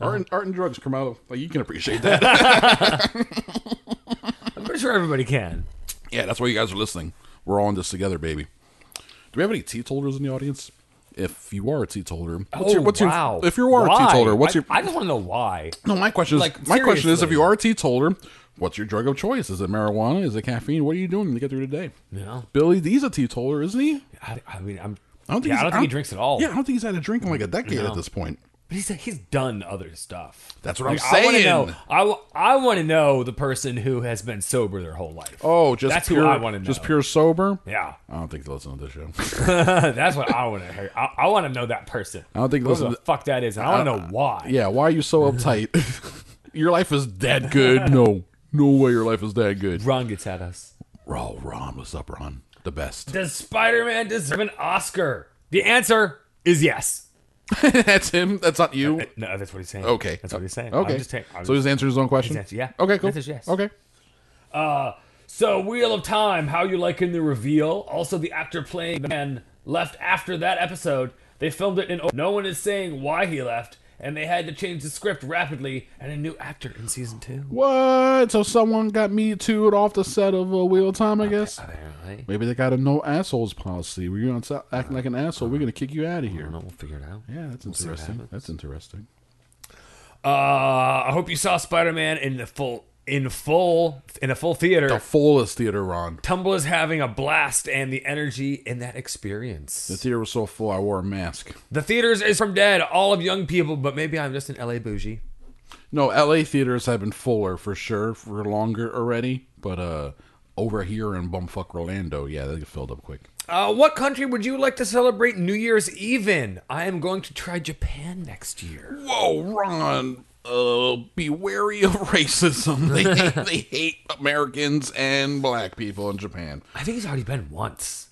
Art, and, art and drugs come out. Like you can appreciate that. *laughs* I'm pretty sure everybody can. yeah, that's why you guys are listening. We're all in this together, baby. Do we have any teetotalers in the audience? If you are a teetotaler, what's your Oh, what's wow. your if you are Why? a teetotaler, what's I, your I just want to know why. No, my question is Like, my question is if you are a teetotaler, what's your drug of choice? Is it marijuana? Is it caffeine? What are you doing to get through the day? Yeah. Billy D's a teetotaler, isn't he? I, I mean, I'm. I don't think yeah, I don't think he drinks at all. Yeah, I don't think he's had a drink in like a decade No. at this point. But he's he's done other stuff. That's what I'm I wanna saying. know. I, w- I want to know the person who has been sober their whole life. Oh, just That's pure, who I want to know. just pure sober. Yeah, I don't think they listen to this show. *laughs* that's what I want to hear. I, I want to know that person. I don't think listen the to- fuck that is. And I want to know uh, why. yeah, why are you so uptight? *laughs* your life is that good. No, no way. Your life is that good. Ron gets at us. Oh, Ron, what's up, Ron? The best. Does Spider-Man deserve an Oscar? The answer is yes. *laughs* That's him. That's not you. No, that's what he's saying. Okay, that's what he's saying. Okay, I'm just taking- I'm so he's answering his own question. His answer, yeah. Okay, cool. His answer is yes. Okay. Uh, so, Wheel of Time, how you liking the reveal? Also, the actor playing the man left after that episode. They filmed it in. No one is saying why he left, and they had to change the script rapidly. And a new actor in season two. What? So someone got me tooed off the set of uh, Wheel of Time, I guess. Apparently, Maybe they got a no assholes policy. Where you're on set acting like an asshole, we're gonna kick you out of I here. don't know. We'll figure it out. Yeah, that's see what interesting. happens. That's interesting. Uh, I hope you saw Spider-Man in the full, in full, in a full theater. The fullest theater, Ron. Tumble is having a blast, and the energy in that experience. The theater was so full, I wore a mask. The theaters is from dead, all of young people, but maybe I'm just an LA bougie. No, L.A. theaters have been fuller for sure for longer already, but uh, over here in bumfuck Orlando, yeah, they get filled up quick. Uh, what country would you like to celebrate New Year's Eve in? I am going to try Japan next year. Whoa, Ron. Uh, be wary of *laughs* racism. They hate, they hate Americans and black people in Japan. I think he's already been once.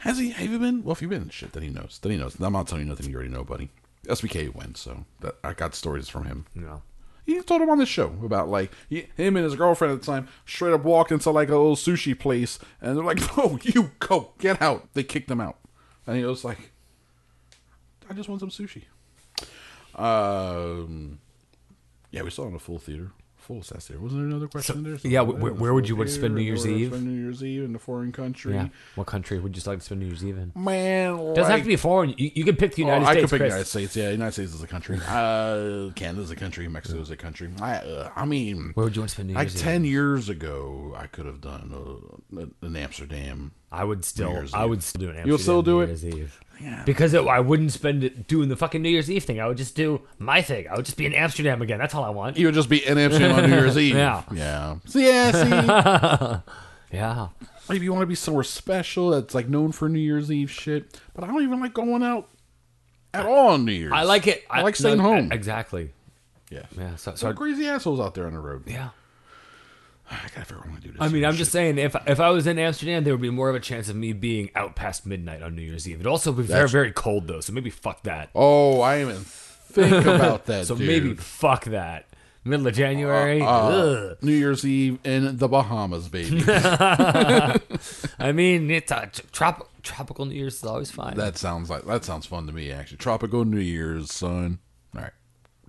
Has he? Have you been? Well, if you've been, shit, then he knows. Then he knows. I'm not telling you nothing you already know, buddy. SBK went, so that I got stories from him. No. He told him on the show about like he, him and his girlfriend at the time straight up walked into like a little sushi place, and they're like, "No, *laughs* you go, get out." They kicked him out, and he was like, "I just want some sushi." Um, yeah, we saw it in a full theater, full size theater. Wasn't there another question in there? yeah, where- where would you want to spend New Year's I Eve? Spend New Year's Eve in a foreign country. Yeah. What country would you like to spend New Year's Eve in? Man, Doesn't have to be foreign. You, you can pick the United oh, I States. could pick Chris. United States. Yeah, United States is a country. *laughs* Uh, Canada's a country. Mexico's a country. I, uh, I mean, Where would you want to spend New like Year's Eve? ten years ago, I could have done uh, in Amsterdam. I would still, Year's I Eve. would still do an Amsterdam You'll still do New it? Year's Eve. Yeah. Because it, I wouldn't spend it doing the fucking New Year's Eve thing. I would just do my thing. I would just be in Amsterdam again. That's all I want. You would just be in Amsterdam on New Year's *laughs* Eve. Yeah. yeah. So *laughs* yeah, see, Yeah. maybe you want to be somewhere special that's like known for New Year's Eve shit. But I don't even like going out at all on New Year's. I like it. I, like staying no, home. Exactly. yeah. Yeah. So, so Some crazy assholes out there on the road. yeah. I gotta figure out when to do this. I mean, I'm shit. just saying, if if I was in Amsterdam, there would be more of a chance of me being out past midnight on New Year's Eve. It'd also be very, That's- very cold though, so maybe fuck that. Oh, I even think *laughs* about that. So dude. maybe fuck that. Middle of January. Uh, ugh. New Year's Eve in the Bahamas, baby. *laughs* I mean, it's a trop- tropical New Year's is always fine. that sounds like that sounds fun to me. Actually, tropical New Year's, son.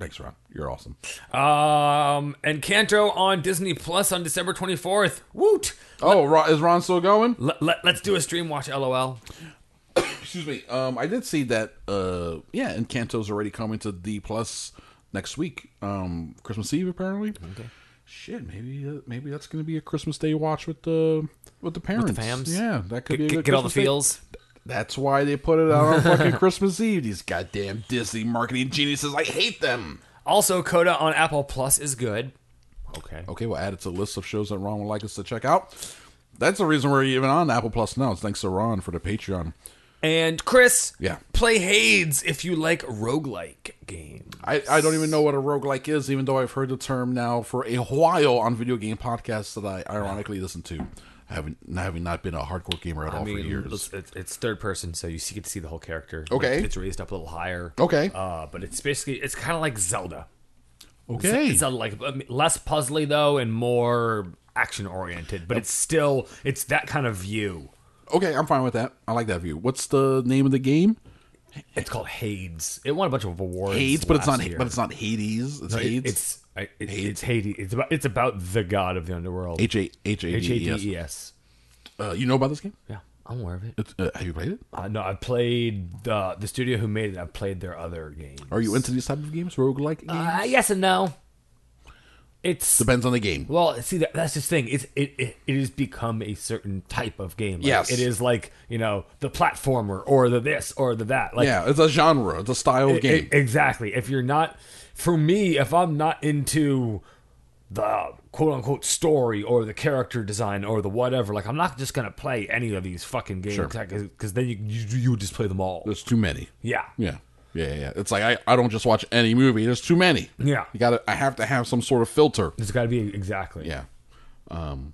Thanks, Ron. You're awesome. Um, Encanto on Disney Plus on December 24th. Woot! Oh, Ron, is Ron still going? Let, let, let's do a stream watch. LOL. *coughs* Excuse me. Um, I did see that. Uh, yeah, and Encanto's already coming to D Plus next week. Um, Christmas Eve apparently. Okay. Shit, maybe uh, maybe that's gonna be a Christmas Day watch with the with the parents. The fams? Yeah, that could be a Get, good get all the Christmas Day- feels. That's why they put it out on *laughs* fucking Christmas Eve. These goddamn Disney marketing geniuses. I hate them. Also, Coda on Apple Plus is good. Okay. Okay, we'll add it to the list of shows that Ron would like us to check out. That's the reason we're even on Apple Plus now. It's thanks to Ron for the Patreon. And Chris, Yeah. play Hades if you like roguelike games. I, I don't even know what a roguelike is, even though I've heard the term now for a while on video game podcasts that I ironically listen to. Having having not been a hardcore gamer at all mean, for years. It's, it's, it's third person, so you see, get to see the whole character. Okay. It's, it's raised up a little higher. Okay. Uh, but it's basically it's kind of like Zelda. Okay. It's, a, like um, less puzzly though, and more action oriented. But it's still it's that kind of view. Okay, I'm fine with that. I like that view. What's the name of the game? It's called Hades. It won a bunch of awards. Hades, but it's not. year. But it's not Hades. It's No, Hades. It's I- it, it's Hades. It's about it's about the god of the underworld. H A H A H D A E D S. E S. Uh, you know about this game? Yeah, I'm aware of it. It's, uh, have you played it? Uh, no, I played the the studio who made it. I played their other games. Are you into these type of games, roguelike games? Uh, yes and no. It's Depends on the game. well, see that that's the thing. It's it, it it has become a certain type of game. Like, Yes. it is like you know the platformer or the this or the that. Like yeah, it's a genre. It's a style of game. Exactly. If you're not, for me, if I'm not into the quote unquote story or the character design or the whatever, like I'm not just gonna play any of these fucking games Sure. because then you, you you would just play them all. There's too many. Yeah. Yeah. Yeah, yeah, yeah. It's like I, I don't just watch any movie. There's too many. Yeah. You gotta I have to have some sort of filter. It's got to be exactly. Yeah. Um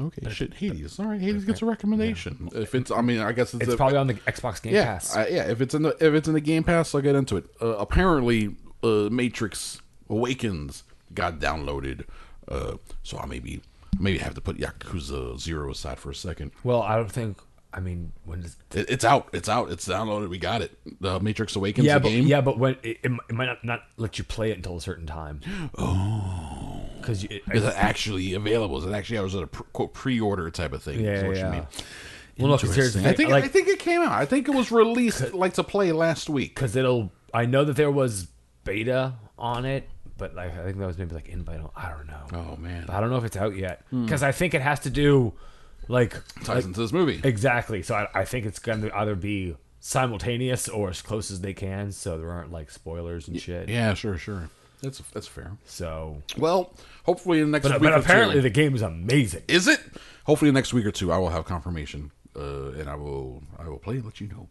Okay, shit, Hades. All right, Hades gets a recommendation. If it's, I mean, I guess it's, It's a- probably on the Xbox Game yeah, Pass. I- yeah. If it's in the if it's in the Game Pass, I'll get into it. Uh, apparently, uh, Matrix Awakens got downloaded, uh, so I maybe maybe have to put Yakuza Zero aside for a second. well, I don't think. I mean, when does It, it's out. It's out. It's downloaded. We got it. The Matrix Awakens yeah, the but game. yeah, but when it, it, might not, not let you play it until a certain time. Oh, because Is it actually available? Is it actually? I was at a pr- quote pre-order type of thing. Yeah, what yeah. you mean. well, no, because here's the Interesting. I think like I think it came out. I think it was released like to play last week. *laughs* because it'll. I know that there was beta on it, but like I think that was maybe like invite. I don't know. Oh man, I don't know if it's out yet because I think it has to do like ties like- into this movie. exactly. So I, I think it's going to either be simultaneous or as close as they can, so there aren't like spoilers and shit. Yeah, sure, sure. That's that's fair. So, Well, hopefully in the next but, week but or apparently two, the game is amazing. is it? Hopefully the next week or two, I will have confirmation, uh, and I will I will play and let you know.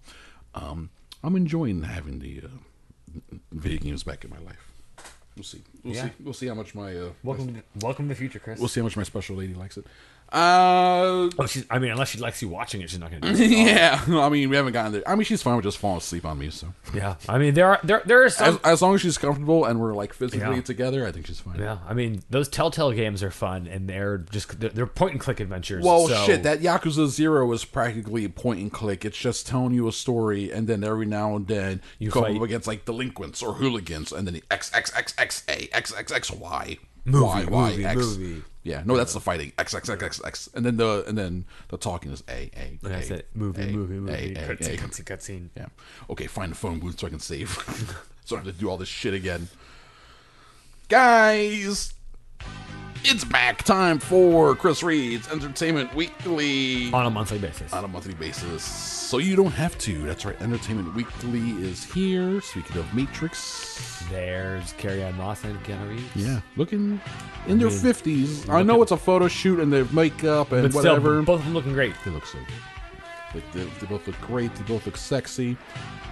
Um, I'm enjoying having the uh, video games back in my life. We'll see. We'll Yeah. see. We'll see how much my uh, Welcome, to, welcome to the future, Chris. we'll see how much my special lady likes it. Uh, Oh, she's, I mean, unless she likes you watching it, she's not going to do *laughs* it. yeah. I mean, we haven't gotten there. I mean, she's fine with just falling asleep on me. So Yeah, I mean, there are there there are as, some. as long as she's comfortable and we're like physically Yeah. together, I think she's fine. yeah, I mean, those Telltale games are fun, and they're just they're, they're point and click adventures. Well, so- shit, that Yakuza Zero is practically point and click. It's just telling you a story, and then every now and then you, You come fight- up against like delinquents or hooligans, and then the X X X X A X X X Y Movie, Y Y movie, X. movie. Yeah, no, that's the fighting X X X X X, and then the and then the talking is A A. A, said, movie, A, movie, A, movie, A, cutscene, A. cutscene, cutscene. Yeah. Okay, find the phone booth so I can save. *laughs* so I have to do all this shit again. Guys, it's back time for Chris Reed's Entertainment Weekly on a monthly basis. on a monthly basis. So you don't have to. That's right. Entertainment Weekly is here. Speaking of Matrix. There's Carrie Ann Moss and Keanu Reeves. Yeah. Looking in their mean, 50s. I know it's a photo shoot and their makeup and whatever. still, both of them looking great. they look so good. Like they, they both look great. They both look sexy.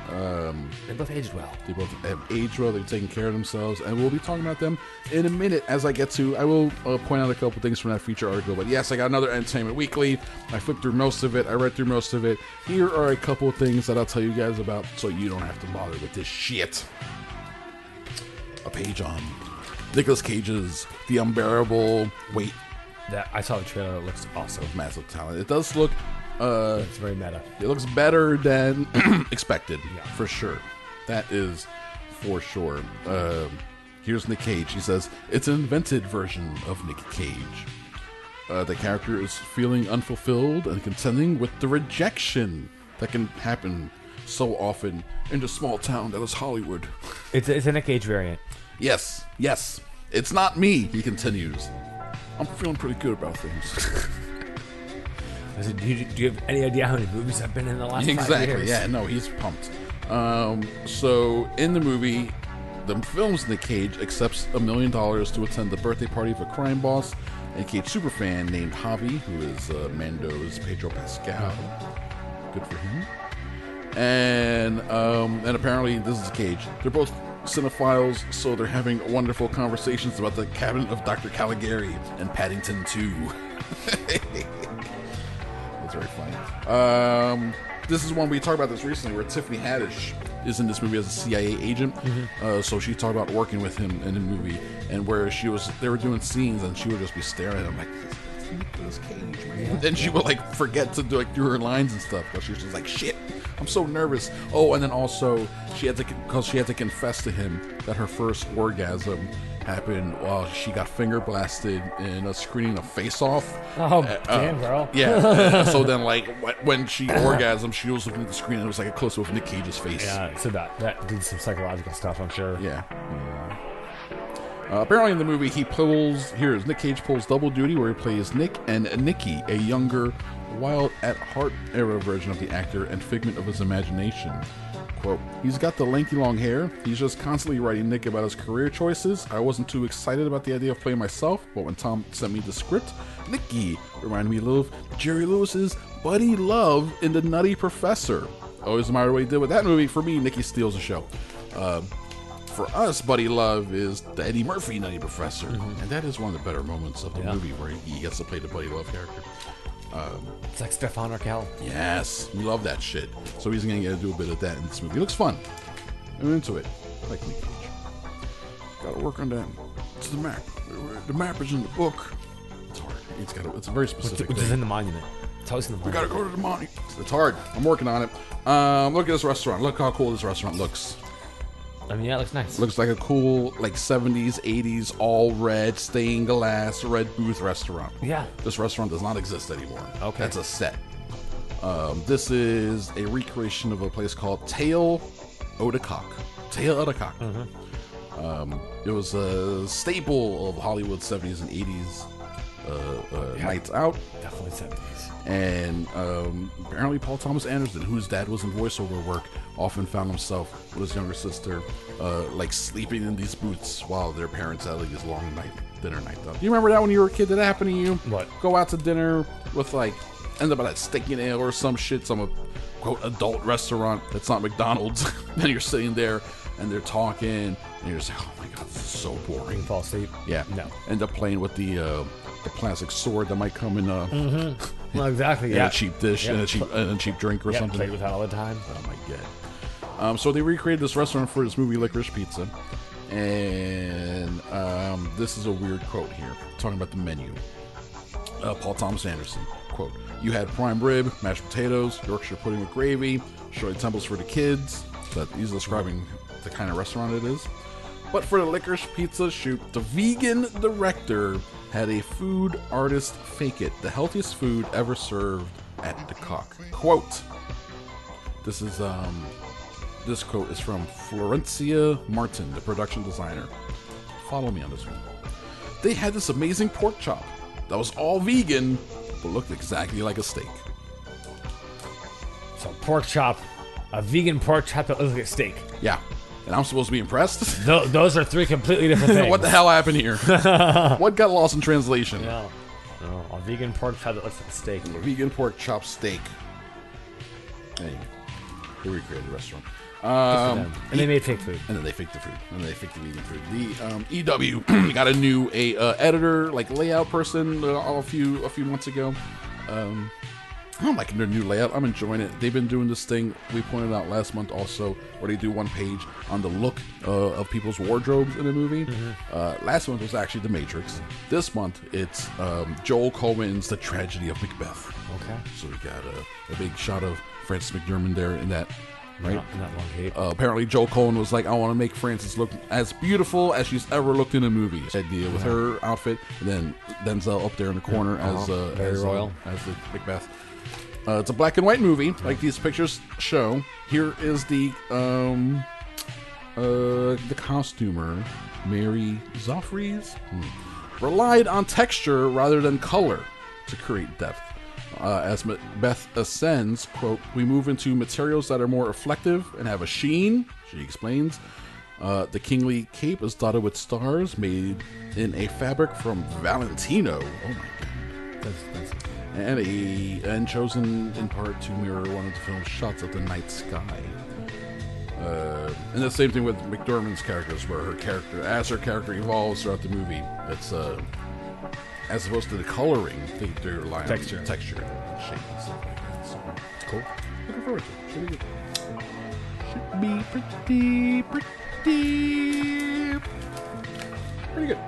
Um, They both aged well. They both have aged well. They're taking care of themselves, and we'll be talking about them in a minute. As I get to, I will uh, point out a couple things from that feature article. But yes, I got another Entertainment Weekly. I flipped through most of it. I read through most of it. Here are a couple things that I'll tell you guys about, so you don't have to bother with this shit. A page on Nicolas Cage's The Unbearable Weight That I saw the trailer. It looks awesome. Massive Talent. It does look. Uh, It's very meta. it looks better than *clears throat* expected, Yeah. for sure. That is for sure. Um, here's Nick Cage. He says it's an invented version of Nick Cage. Uh, the character is feeling unfulfilled and contending with the rejection that can happen so often in the small town that is Hollywood. *laughs* It's it's a Nick Cage variant. Yes, yes, it's not me. He continues. I'm feeling pretty good about things. *laughs* I said, do, you, do you have any idea how many movies I've been in the last five exactly. Yeah, no, he's pumped. Um, so in the movie, the film's Nick Cage accepts a million dollars to attend the birthday party of a crime boss and Cage superfan named Javi, who is uh, Mando's Pedro Pascal. Good for him. And um, and apparently this is Cage. They're both cinephiles, so they're having wonderful conversations about the cabinet of Dr. Caligari and Paddington 2. *laughs* That's very funny. Um, this is one we talked about this recently, where Tiffany Haddish is in this movie as a CIA agent. Uh, so she talked about working with him in the movie, and where she was, they were doing scenes, and she would just be staring at him like, "Nicolas Cage, man." Then she would like forget to do like do her lines and stuff because she was just like, "Shit, I'm so nervous." Oh, and then also she had to because she had to confess to him that her first orgasm happened while she got finger blasted in a screening of Face Off. Oh, Uh, damn, girl. Yeah. *laughs* uh, so then, like, when she *clears throat* orgasmed, she was looking at the screen and it was like a close up of Nick Cage's face. Yeah, so that that did some psychological stuff, I'm sure. Yeah. Uh, apparently, in the movie, he pulls. Here's Nick Cage pulls double duty, where he plays Nick and Nikki, a younger, wild at heart era version of the actor and figment of his imagination. Quote, he's got the lanky long hair. He's just constantly writing Nick about his career choices. I wasn't too excited about the idea of playing myself, but when Tom sent me the script, Nicky reminded me a little of Jerry Lewis's Buddy Love in The Nutty Professor. Always admired what he did with that movie. For me, Nicky steals the show. Um, for us, Buddy Love is the Eddie Murphy Nutty Professor, and that is one of the better moments of the Yeah. movie where he gets to play the Buddy Love character. It's like Stefan Raquel. Yes, we love that shit. So he's gonna get to do a bit of that in this movie. It looks fun. I'm into it. I like Nick Cage. Gotta work on that. It's the map. The map is in the book. It's hard. It's got. A, it's a very specific. Which thing. is in the monument. It's always in the We monument. gotta go to the money. It's hard. I'm working on it. Um, look at this restaurant. Look how cool this restaurant looks. I mean, yeah, it looks nice. Looks like a cool, like 70s, 80s, all red, stained glass, red booth restaurant. Yeah. This restaurant does not exist anymore. Okay. That's a set. Um, this is a recreation of a place called Tail o' the Cock. Tail o' the Cock. Mm-hmm. Um, it was a staple of Hollywood 70s and 80s uh, uh, nights out. Definitely 70s. And um, apparently, Paul Thomas Anderson, whose dad was in voiceover work, often found himself with his younger sister, uh, like sleeping in these booths while their parents had like this long night dinner night. Though. Do you remember that when you were a kid? Did that happen to you? What? Go out to dinner with like end up at a steak and ale or some shit, some uh, quote adult restaurant that's not McDonald's, *laughs* and you're sitting there and they're talking, and you're just like, oh my god, this is so boring. You fall asleep. Yeah. No. End up playing with the uh, the plastic sword that might come in a, Well, *laughs* exactly. in Yeah. a cheap dish Yeah. and a cheap and a cheap drink or yeah, something. played with that all the time. Oh my god. Um, so they recreated this restaurant for this movie Licorice Pizza, and um, this is a weird quote here, talking about the menu. Uh, Paul Thomas Anderson quote: "You had prime rib, mashed potatoes, Yorkshire pudding with gravy, Shirley Temples for the kids." That he's describing the kind of restaurant it is. But for the licorice pizza shoot, the vegan director had a food artist fake it, the healthiest food ever served at the cock. Quote. This is um this quote is from Florencia Martin, the production designer. Follow me on this one. They had this amazing pork chop that was all vegan, but looked exactly like a steak. So pork chop, a vegan pork chop that looks like a steak. Yeah. And I'm supposed to be impressed? *laughs* Tho- those are three completely different *laughs* things. what the hell happened here? *laughs* what got lost in translation? No. No, a vegan pork chop that looks like a steak. Vegan pork chop steak. Anyway, they recreated the restaurant. Um, and they made fake food. and then they faked the food, and then they faked the vegan food. The um, EW *clears throat* got a new a uh, editor, like layout person, uh, a few a few months ago. Um, I'm liking their new layout. I'm enjoying it. They've been doing this thing we pointed out last month also, where they do one page on the look uh, of people's wardrobes in a movie. Uh, last month was actually The Matrix. This month it's um, Joel Coen's The Tragedy of Macbeth. Okay. So we got a, a big shot of Frances McDormand there in that, right? Not, not long cape. Uh, apparently, Joel Coen was like, "I want to make Frances look as beautiful as she's ever looked in a movie." Idea with her outfit, and then Denzel up there in the corner as Uh-huh. uh, Very as, uh, royal. as the Macbeth. Uh, it's a black and white movie, like these pictures show. Here is the um, uh, the costumer, Mary Zophres, hmm, relied on texture rather than color to create depth. Uh, as Macbeth ascends, quote, we move into materials that are more reflective and have a sheen, she explains. Uh, the kingly cape is dotted with stars made in a fabric from Valentino. Oh my god. That's, that's, And a and chosen in part to mirror one of the film's shots of the night sky. Uh, and the same thing with McDormand's characters, where her character, as her character evolves throughout the movie, it's uh, as opposed to the coloring, they, they rely on Texture. texture, and shape, and stuff like that. So cool. Looking forward to it. Should be good. Should be pretty, pretty, pretty good.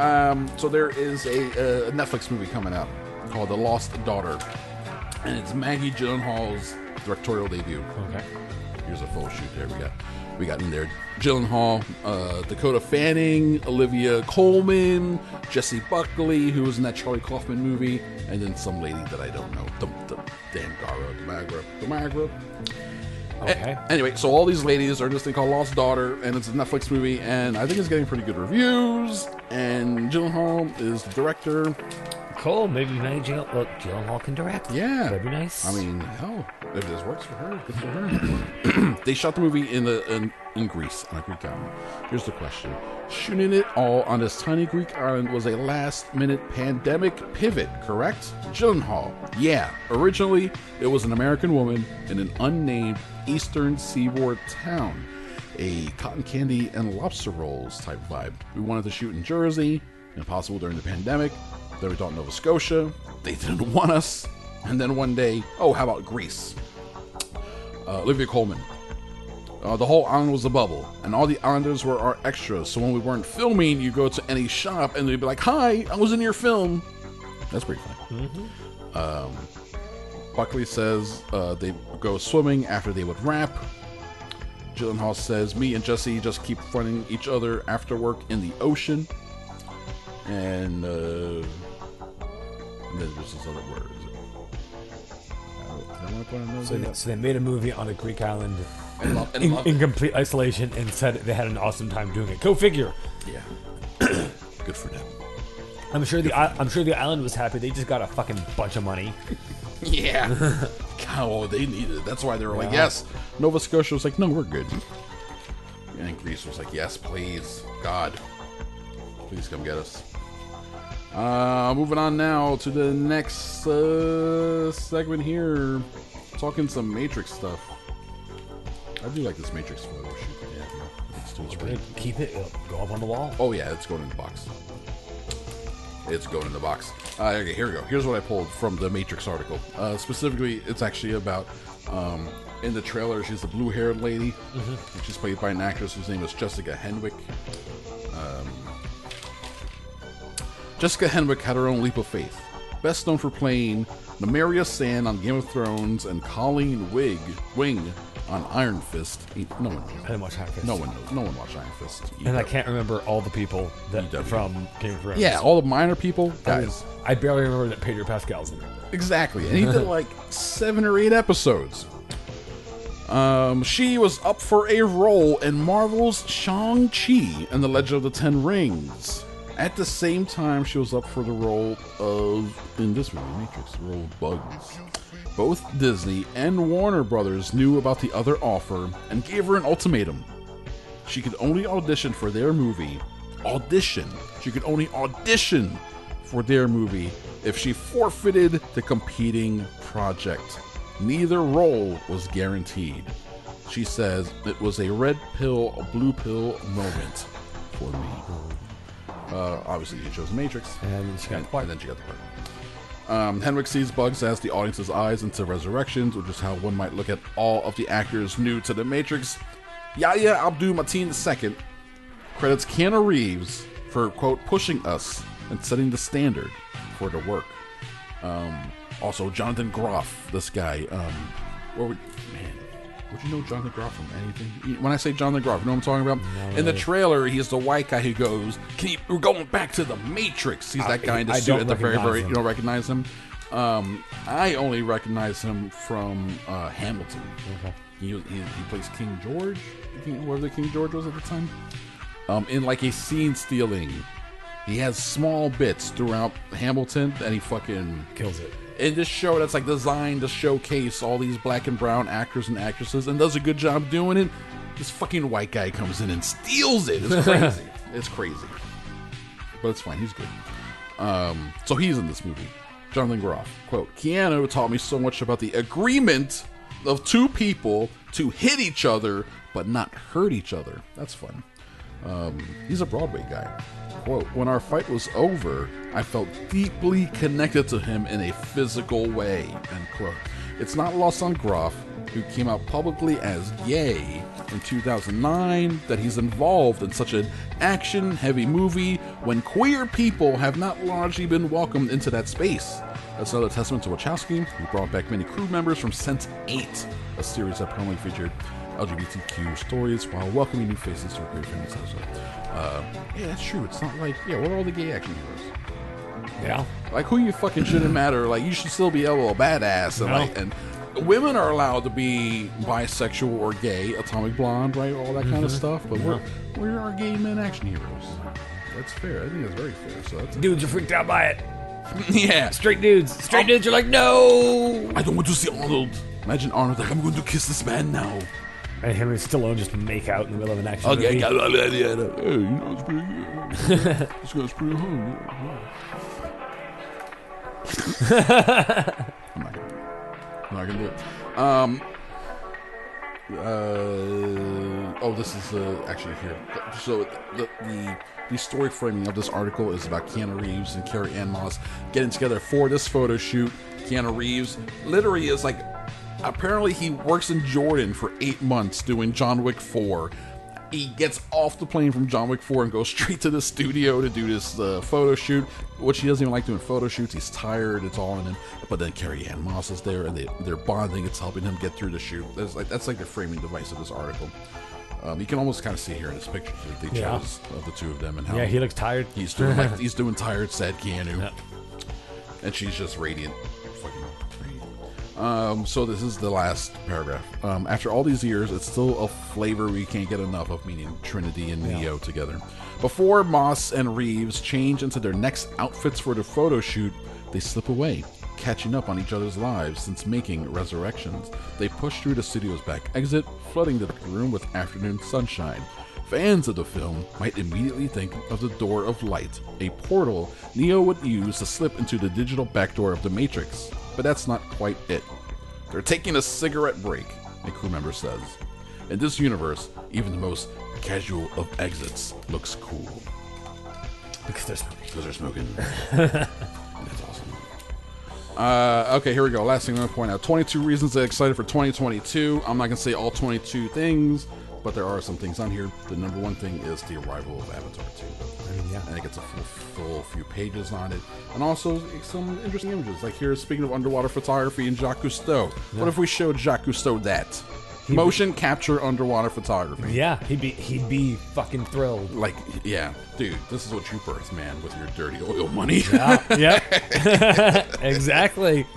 Um, so there is a, a Netflix movie coming out called The Lost Daughter, and it's Maggie Gyllenhaal's directorial debut. Okay. Here's a full shoot there. We got we got in there Gyllenhaal, uh, Dakota Fanning, Olivia Colman, Jessie Buckley, who was in that Charlie Kaufman movie, and then some lady that I don't know, the, the Dan Gara, Demagra, Demagra. Okay. A- anyway, so all these ladies are in this thing called Lost Daughter, and it's a Netflix movie, and I think it's getting pretty good reviews. And Gyllenhaal is the director. Cool. Maybe Maggie Gyllenhaal, look, Gyllenhaal can direct. Yeah, That'd be nice. I mean, hell, if this works for her, good for her. *clears throat* they shot the movie in the in, in Greece on a Greek island. Here's the question: Shooting it all on this tiny Greek island was a last-minute pandemic pivot, correct? Gyllenhaal, yeah. Originally, it was an American woman in an unnamed eastern seaboard town. A cotton candy and lobster rolls type vibe. We wanted to shoot in Jersey, impossible during the pandemic. Then we thought Nova Scotia. They didn't want us. And then one day, oh, how about Greece? Uh, Olivia Colman. Uh, the whole island was a bubble, and all the islanders were our extras. So when we weren't filming, you go to any shop and they'd be like, "Hi, I was in your film." That's pretty funny. Um, Buckley says uh, they go swimming after they would wrap. Gyllenhaal says, "Me and Jessie just keep fronting each other after work in the ocean." And, uh, and then there's this other word. I don't- I don't wanna put so, they, so they made a movie on a Greek island And love- and in, love in complete isolation and said they had an awesome time doing it. Go figure. Yeah. *coughs* Good for them. I'm sure the i- I'm sure the island was happy. They just got a fucking bunch of money. *laughs* Yeah. *laughs* God, oh, they needed it. That's why they were like, yes. Nova Scotia was like, no, we're good. And Greece was like, yes, please. God. Please come get us. Uh, moving on now to the next uh, segment here. Talking some Matrix stuff. I do like this Matrix photo shoot. Yeah, it's too pretty. Keep it. It'll go up on the wall. Oh yeah, it's going in the box. It's going in the box. Uh, okay, here we go. Here's what I pulled from the Matrix article. Uh, specifically, it's actually about um, in the trailer. She's the blue-haired lady. And She's played by an actress whose name is Jessica Henwick. Um, Jessica Henwick had her own leap of faith. Best known for playing Nymeria Sand on Game of Thrones and Colleen Wig Wing on Iron Fist. No one knows. I didn't watch Iron Fist. No one knows. No one watched Iron Fist. And I can't remember all the people that EW. from Game of Thrones. Yeah, all the minor people, guys. I barely remember that Pedro Pascal's in there. Exactly. And he did *laughs* like seven or eight episodes. Um, she was up for a role in Marvel's Shang-Chi and the Legend of the Ten Rings. At the same time, she was up for the role of, in this movie, Matrix, the role of Bugs. Both Disney and Warner Brothers knew about the other offer and gave her an ultimatum. She could only audition for their movie. Audition. She could only audition for their movie if she forfeited the competing project. Neither role was guaranteed. She says it was a red pill, blue pill moment for me. Uh, obviously, she chose Matrix, And she got and, the and then she got the part. Um, Henwick sees Bugs as the audience's eyes into Resurrections, which is how one might look at all of the actors new to the Matrix. Yahya Abdul Mateen II credits Keanu Reeves for quote pushing us and setting the standard for the work. Um, also, Jonathan Groff, this guy. Um, where would you know John Groff from anything? When I say John Groff, you know what I'm talking about? In the trailer, he's the white guy who goes, "Can you, we're going back to the Matrix." He's that guy in the I suit at the very, very. him. You don't recognize him? Um, I only recognize him from uh, Hamilton. He, he he plays King George, King, whatever King George was at the time. Um, in like a scene stealing. He has small bits throughout Hamilton, and he fucking Kills it. In this show that's like designed to showcase all these black and brown actors and actresses and does a good job doing it. This fucking white guy comes in and steals it. It's *laughs* crazy. it's crazy. But it's fine. He's good. Um, so he's in this movie. Jonathan Groff. Quote, Keanu taught me so much about the agreement of two people to hit each other, but not hurt each other. That's fun. Um, he's a Broadway guy. Quote, when our fight was over, I felt deeply connected to him in a physical way, end quote. It's not lost on Groff, who came out publicly as gay in 2009, that he's involved in such an action heavy movie when queer people have not largely been welcomed into that space. That's another testament to Wachowski, who brought back many crew members from Sense 8, a series that primarily featured LGBTQ stories while welcoming new faces to a queer family. Uh, yeah, that's true. It's not like, yeah, what are all the gay action heroes? Yeah. Like who you fucking shouldn't matter. Like you should still be able to badass and No. like and women are allowed to be bisexual or gay, atomic blonde, right? All that kind of stuff. But we're we're our gay men action heroes. That's fair. I think that's very fair. So that's Dudes are freaked out by it. *laughs* yeah. Straight dudes. Straight dudes are like, no. I don't want to see Arnold. Imagine Arnold like I'm going to kiss this man now. And him and Stallone just make out in the middle of an action Okay, movie. yeah, yeah, yeah. Hey, you know it's pretty good. *laughs* this guy's pretty hot. *laughs* I'm not gonna. I'm not gonna do it. Um. Uh. Oh, this is uh, actually here. So the the the story framing of this article is about Keanu Reeves and Carrie Ann Moss getting together for this photo shoot. Keanu Reeves literally is like apparently he works in Jordan for eight months doing John Wick 4. He gets off the plane from John Wick 4 and goes *laughs* straight to the studio to do this uh, photo shoot, which he doesn't even like doing photo shoots. He's tired, it's all in him. But then Carrie Ann Moss is there and they, they're bonding, it's helping him get through the shoot. That's like, that's like the framing device of this article. Um, you can almost kind of see here in this picture that they Yeah. chose of the two of them and how Yeah, he looks tired. he's doing like *laughs* he's doing tired, sad Keanu Yeah. and she's just radiant. Um, so this is the last paragraph. Um, after all these years, it's still a flavor we can't get enough of, meaning Trinity and Neo together. Before Moss and Reeves change into their next outfits for the photo shoot, they slip away, catching up on each other's lives since making Resurrections. They push through the studio's back exit, flooding the room with afternoon sunshine. Fans of the film might immediately think of the Door of Light, a portal Neo would use to slip into the digital backdoor of the Matrix. But that's not quite it. They're taking a cigarette break, a crew member says. In this universe, even the most casual of exits looks cool. Because there's Because they're smoking. *laughs* That's awesome. Uh, okay, here we go. Last thing I'm going to point out 22 reasons get excited for 2022. I'm not going to say all 22 things, but there are some things on here. The number one thing is the arrival of Avatar 2. I mean, yeah. And it gets a full, full few pages on it. And also some interesting images. Like here, speaking of underwater photography and Jacques Cousteau. What if we showed Jacques Cousteau that? Motion capture underwater photography. Yeah, he'd be he'd be fucking thrilled. Like, yeah, dude, this is what you birthed, man, with your dirty oil money. *laughs* yep. *laughs* exactly. *laughs*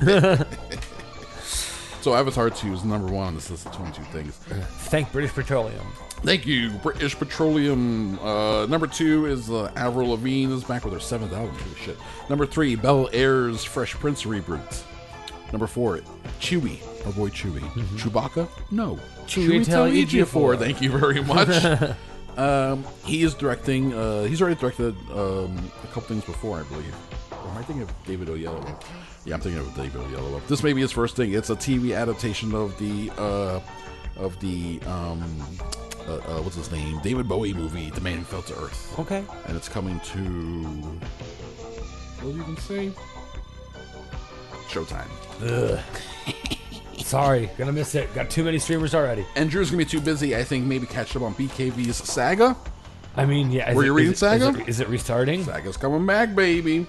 so Avatar 2 is number one on this list of 22 things. Thank British Petroleum. Thank you, British Petroleum. Uh, number two is uh, Avril Lavigne is back with her seventh album. Holy shit. Number three, Bel Air's Fresh Prince reboot. Number four, Chewie, our boy Chewie. Chewbacca? No. Chiwetel Ejiofor. Ejiofor. Thank you very much. *laughs* um, he is directing. Uh, he's already directed um, a couple things before, I believe. Or am I thinking of David Oyelowo? Yeah, I'm thinking of David Oyelowo. This may be his first thing. It's a TV adaptation of the uh, of the um, uh, uh, what's his name? David Bowie movie, The Man Who Fell to Earth, Okay. and it's coming to what did you even say? Showtime. Sorry, gonna miss it. Got too many streamers already. And Drew's gonna be too busy. I think maybe catch up on BKV's Saga. I mean, yeah. is Were it- you is reading it- is Saga? it- Is it restarting? Saga's coming back, baby.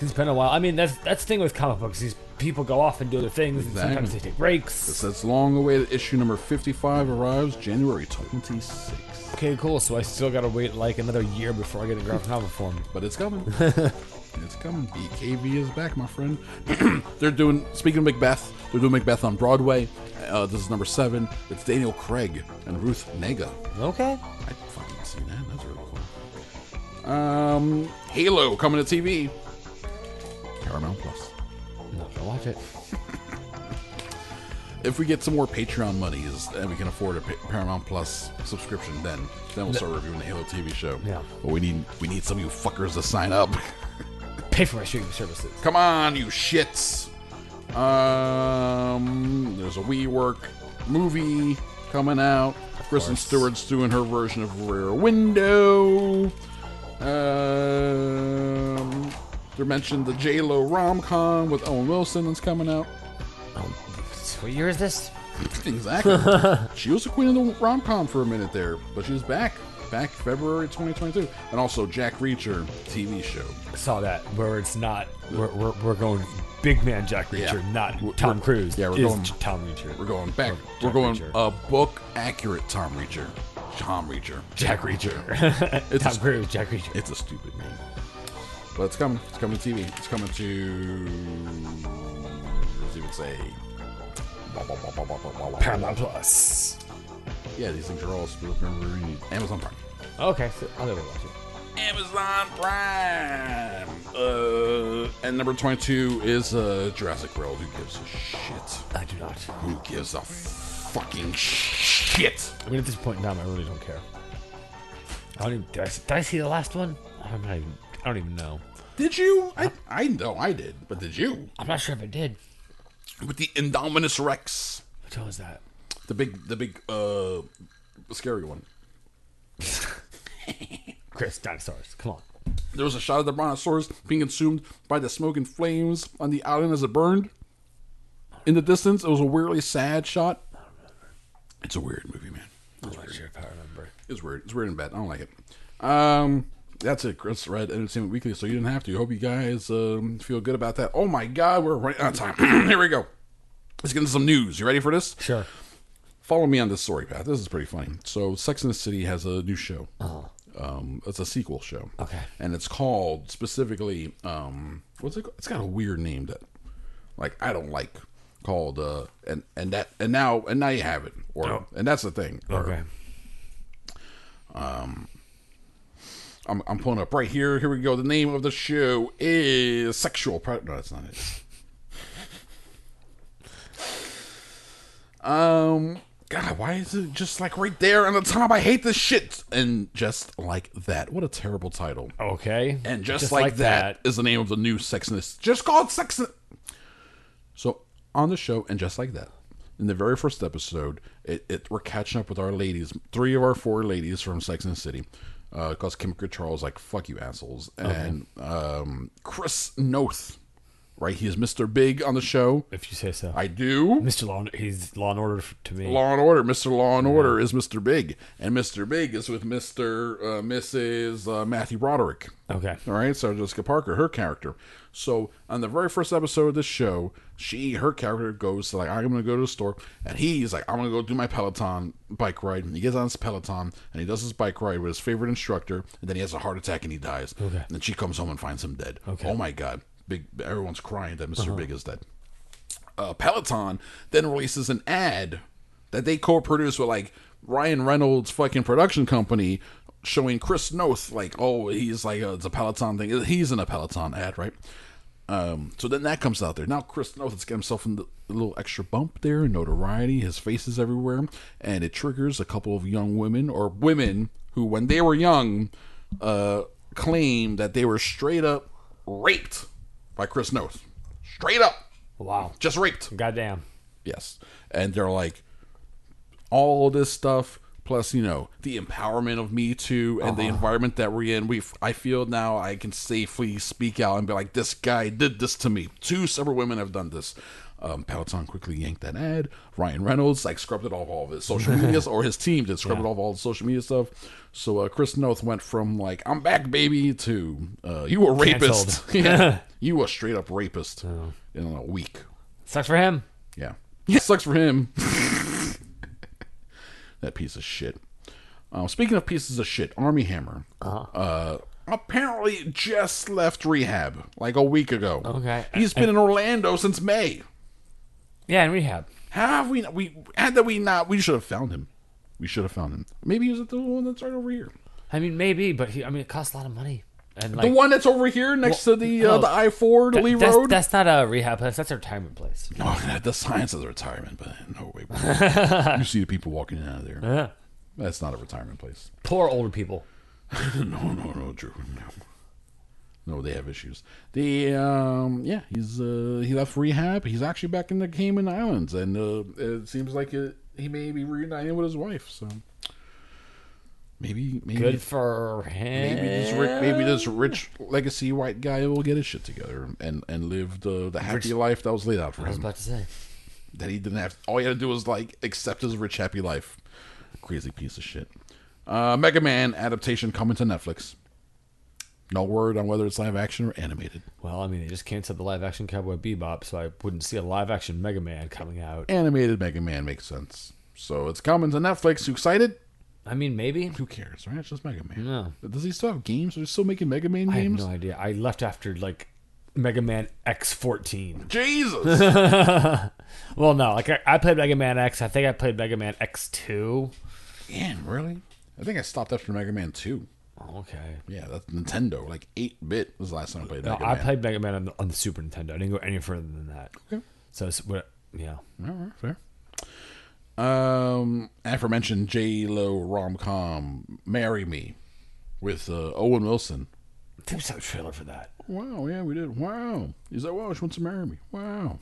It's been a while. I mean, that's that's the thing with comic books. These people go off and do other things, and sometimes they take breaks. Says long-awaited issue number 55 arrives January 26th. Okay, cool. So I still gotta wait like another year before I get a graphic novel form. But it's coming. *laughs* it's coming. BKV is back, my friend. *clears throat* they're doing, speaking of Macbeth, they're doing Macbeth on Broadway. Uh, this is number seven. It's Daniel Craig and Ruth Negga. Okay. I fucking seen that. That's really cool. Um, Halo coming to TV. Paramount Plus. Not gonna watch it. If we get some more Patreon monies and we can afford a Pa- Paramount Plus subscription, then then we'll start reviewing the Halo TV show. Yeah. But we need we need some of you fuckers to sign up. *laughs* Pay for my streaming services. Come on, you shits. Um, there's a WeWork movie. coming out. Kristen Stewart's doing her version of Rear Window. Um, they mentioned the J Lo rom com with Owen Wilson that's coming out. Oh, what year is this? *laughs* Exactly. *laughs* she was the queen of the rom com for a minute there, but she's back. Back February 2022. And also Jack Reacher TV show. I saw that where it's not. We're, we're, we're going big man Jack Reacher, Yeah. not We're- Tom Cruise. yeah, we're going- Tom Reacher. We're going back. We're going Reacher. a book accurate Tom Reacher. Tom Reacher. Jack Reacher. Tom a- Cruise. Jack Reacher. It's a stupid name. But it's coming. It's coming to TV. It's coming to. Let's even say. Paramount Plus. Yeah, these things are all Amazon Prime. Okay, so I'll never watch it. Amazon Prime. Uh, and number twenty-two is uh, Jurassic World. Who gives a shit? I do not. Who gives a fucking shit? I mean, at this point in time, I really don't care. I don't even. Did I, did I see the last one? I'm not even. I don't even know. Did you? I I know I did, but did you? I'm not sure if I did. With the Indominus Rex, Which one was that? the big, the big, uh, scary one. *laughs* Chris, dinosaurs. Come on. There was a shot of the brontosaurus being consumed by the smoke and flames on the island as it burned. In the distance, it was a weirdly sad shot. It's a weird movie, man. I'm not sure if I remember. It's weird. It's weird and bad. I don't like it. Um, that's it. Chris read Entertainment Weekly, so you didn't have to. Hope you guys um, feel good about that. Oh my God, we're right on time. *clears throat* Here we go. Let's get into some news. You ready for this? Sure. Follow me on this story path. This is pretty funny. So, Sex and the City has a new show. Um, it's a sequel show. Okay. And it's called specifically, um, what's it? Called? It's got a weird name that, like, I don't like. Called uh, and and that and now and now you have it. Or Oh. and that's the thing. Or- Okay. I'm, I'm pulling up right here. Here we go. The name of the show is Sexual Predator. No, that's not it. Um, God, why is it just like right there on the top? I hate this shit. And just like that. What a terrible title. Okay. And just, like, that is the name of the new Sex and the Just called Sex So on the show, and just like that, in the very first episode, it, it we're catching up with our ladies, three of our four ladies from Sex and the City. Because Kim Cattrall is like, fuck you assholes. And um, Chris Noth, right? He is Mr. Big on the show. If you say so. I do. Mr. Law, he's Law and Order to me. Law and Order, Mr. Law and Order is Mr. Big, and Mr. Big is with Mr. Uh, Mrs. Uh, Matthew Broderick. Okay. All right, So Jessica Parker, her character. So on the very first episode of this show, she her character goes to like I'm gonna go to the store, and he's like I'm gonna go do my Peloton bike ride. And he gets on his Peloton and he does his bike ride with his favorite instructor, and then he has a heart attack and he dies. Okay. And then she comes home and finds him dead. Okay. Oh my god, big! Everyone's crying that mister Big is dead uh, Peloton then releases an ad that they co-produce with like Ryan Reynolds' fucking production company, showing Chris Noth like, oh, he's like uh, it's a Peloton thing. He's in a Peloton ad, right? Um, so then that comes out there. Now Chris Noth has got himself in the, a little extra bump there, notoriety. His face is everywhere, and it triggers a couple of young women or women who, when they were young, uh, claim that they were straight up raped by Chris Noth. Straight up Wow. just raped. Goddamn. Yes. And they're like, all this stuff, plus, you know, the empowerment of Me Too and the environment that we're in. We, I feel now I can safely speak out and be like, this guy did this to me. Two separate women have done this. Um, Peloton quickly yanked that ad. Ryan Reynolds like scrubbed it off all of his social *laughs* media, or his team did scrub it off all the social media stuff. So uh, Chris Noth went from like I'm back, baby, to uh, you a rapist. *laughs* yeah, *laughs* you a straight up rapist in a week. Sucks for him. Yeah. Yeah. *laughs* Sucks for him. *laughs* that piece of shit. Uh, speaking of pieces of shit, Armie Hammer uh, apparently just left rehab like a week ago. Okay. He's been in Orlando since May. Yeah, in rehab. How have we? We had that we not? We should have found him. We should have found him. Maybe he was at the one that's right over here. I mean, maybe, but he, I mean, it costs a lot of money. And The one that's over here next Well, to the uh, no, the I four, Lee that's, Road. that's not a rehab place. That's a retirement place. *laughs* Oh, the science is a retirement, but no way. *laughs* you see the people walking in and out of there. Yeah. That's not a retirement place. Poor older people. *laughs* No, no, no, Drew. No. No, they have issues. The um, yeah, he's uh, he left rehab. He's actually back in the Cayman Islands, and uh, it seems like it, he may be reuniting with his wife. So maybe maybe Good for him. maybe this rich, maybe this rich legacy white guy will get his shit together and and live the the happy life that was laid out for him. I was about to say. That he didn't have. All he had to do was like accept his rich happy life. Crazy piece of shit. Uh, Mega Man adaptation coming to Netflix. No word on whether it's live action or animated. Well, I mean, they just canceled the live action Cowboy Bebop, so I wouldn't see a live action Mega Man coming out. Animated Mega Man makes sense. So it's coming to Netflix. You excited? I mean, maybe. Who cares, right? It's just Mega Man. No. Does he still have games? Are they still making Mega Man games? I have games? no idea. I left after like Mega Man X14. Jesus. *laughs* Well, no, like I, I played Mega Man X. I think I played Mega Man X2. Man, really? I think I stopped after Mega Man 2. Okay. Yeah, that's Nintendo. Like 8 bit was the last time I played No, Mega I Man. played Mega Man on the, on the Super Nintendo. I didn't go any further than that. Okay. So, it's, what, yeah. All right, fair. Um, aforementioned J Lo rom com "Marry Me" with uh, Owen Wilson. There was a trailer for that. Wow, yeah, we did. Wow, he's like, "Wow, she wants to marry me." Wow.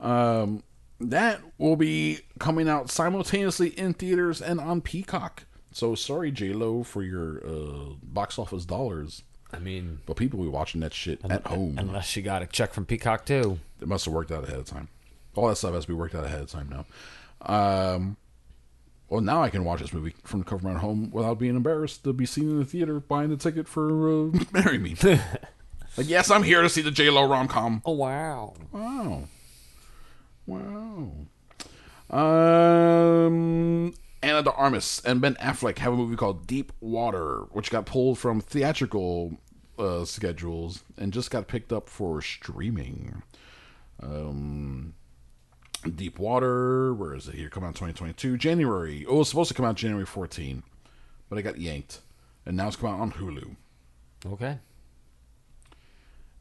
Um, that will be coming out simultaneously in theaters and on Peacock. So sorry, J Lo, for your uh, box office dollars, I mean, but people will be watching that shit at home. unless she got a check from Peacock too. It must have worked out ahead of time. All that stuff has to be worked out ahead of time now. Um, well, now I can watch this movie from the cover of my home without being embarrassed to be seen in the theater buying the ticket for uh, *laughs* Marry Me. *laughs* like, yes, I'm here to see the J Lo rom com. Oh wow! Wow, wow. Um, Ana de Armas and Ben Affleck have a movie called Deep Water, which got pulled from theatrical uh, schedules and just got picked up for streaming. Um, Deep Water, where is it here? Come out 2022, January. Oh, it was supposed to come out January 14, but it got yanked, and now it's come out on Hulu. Okay.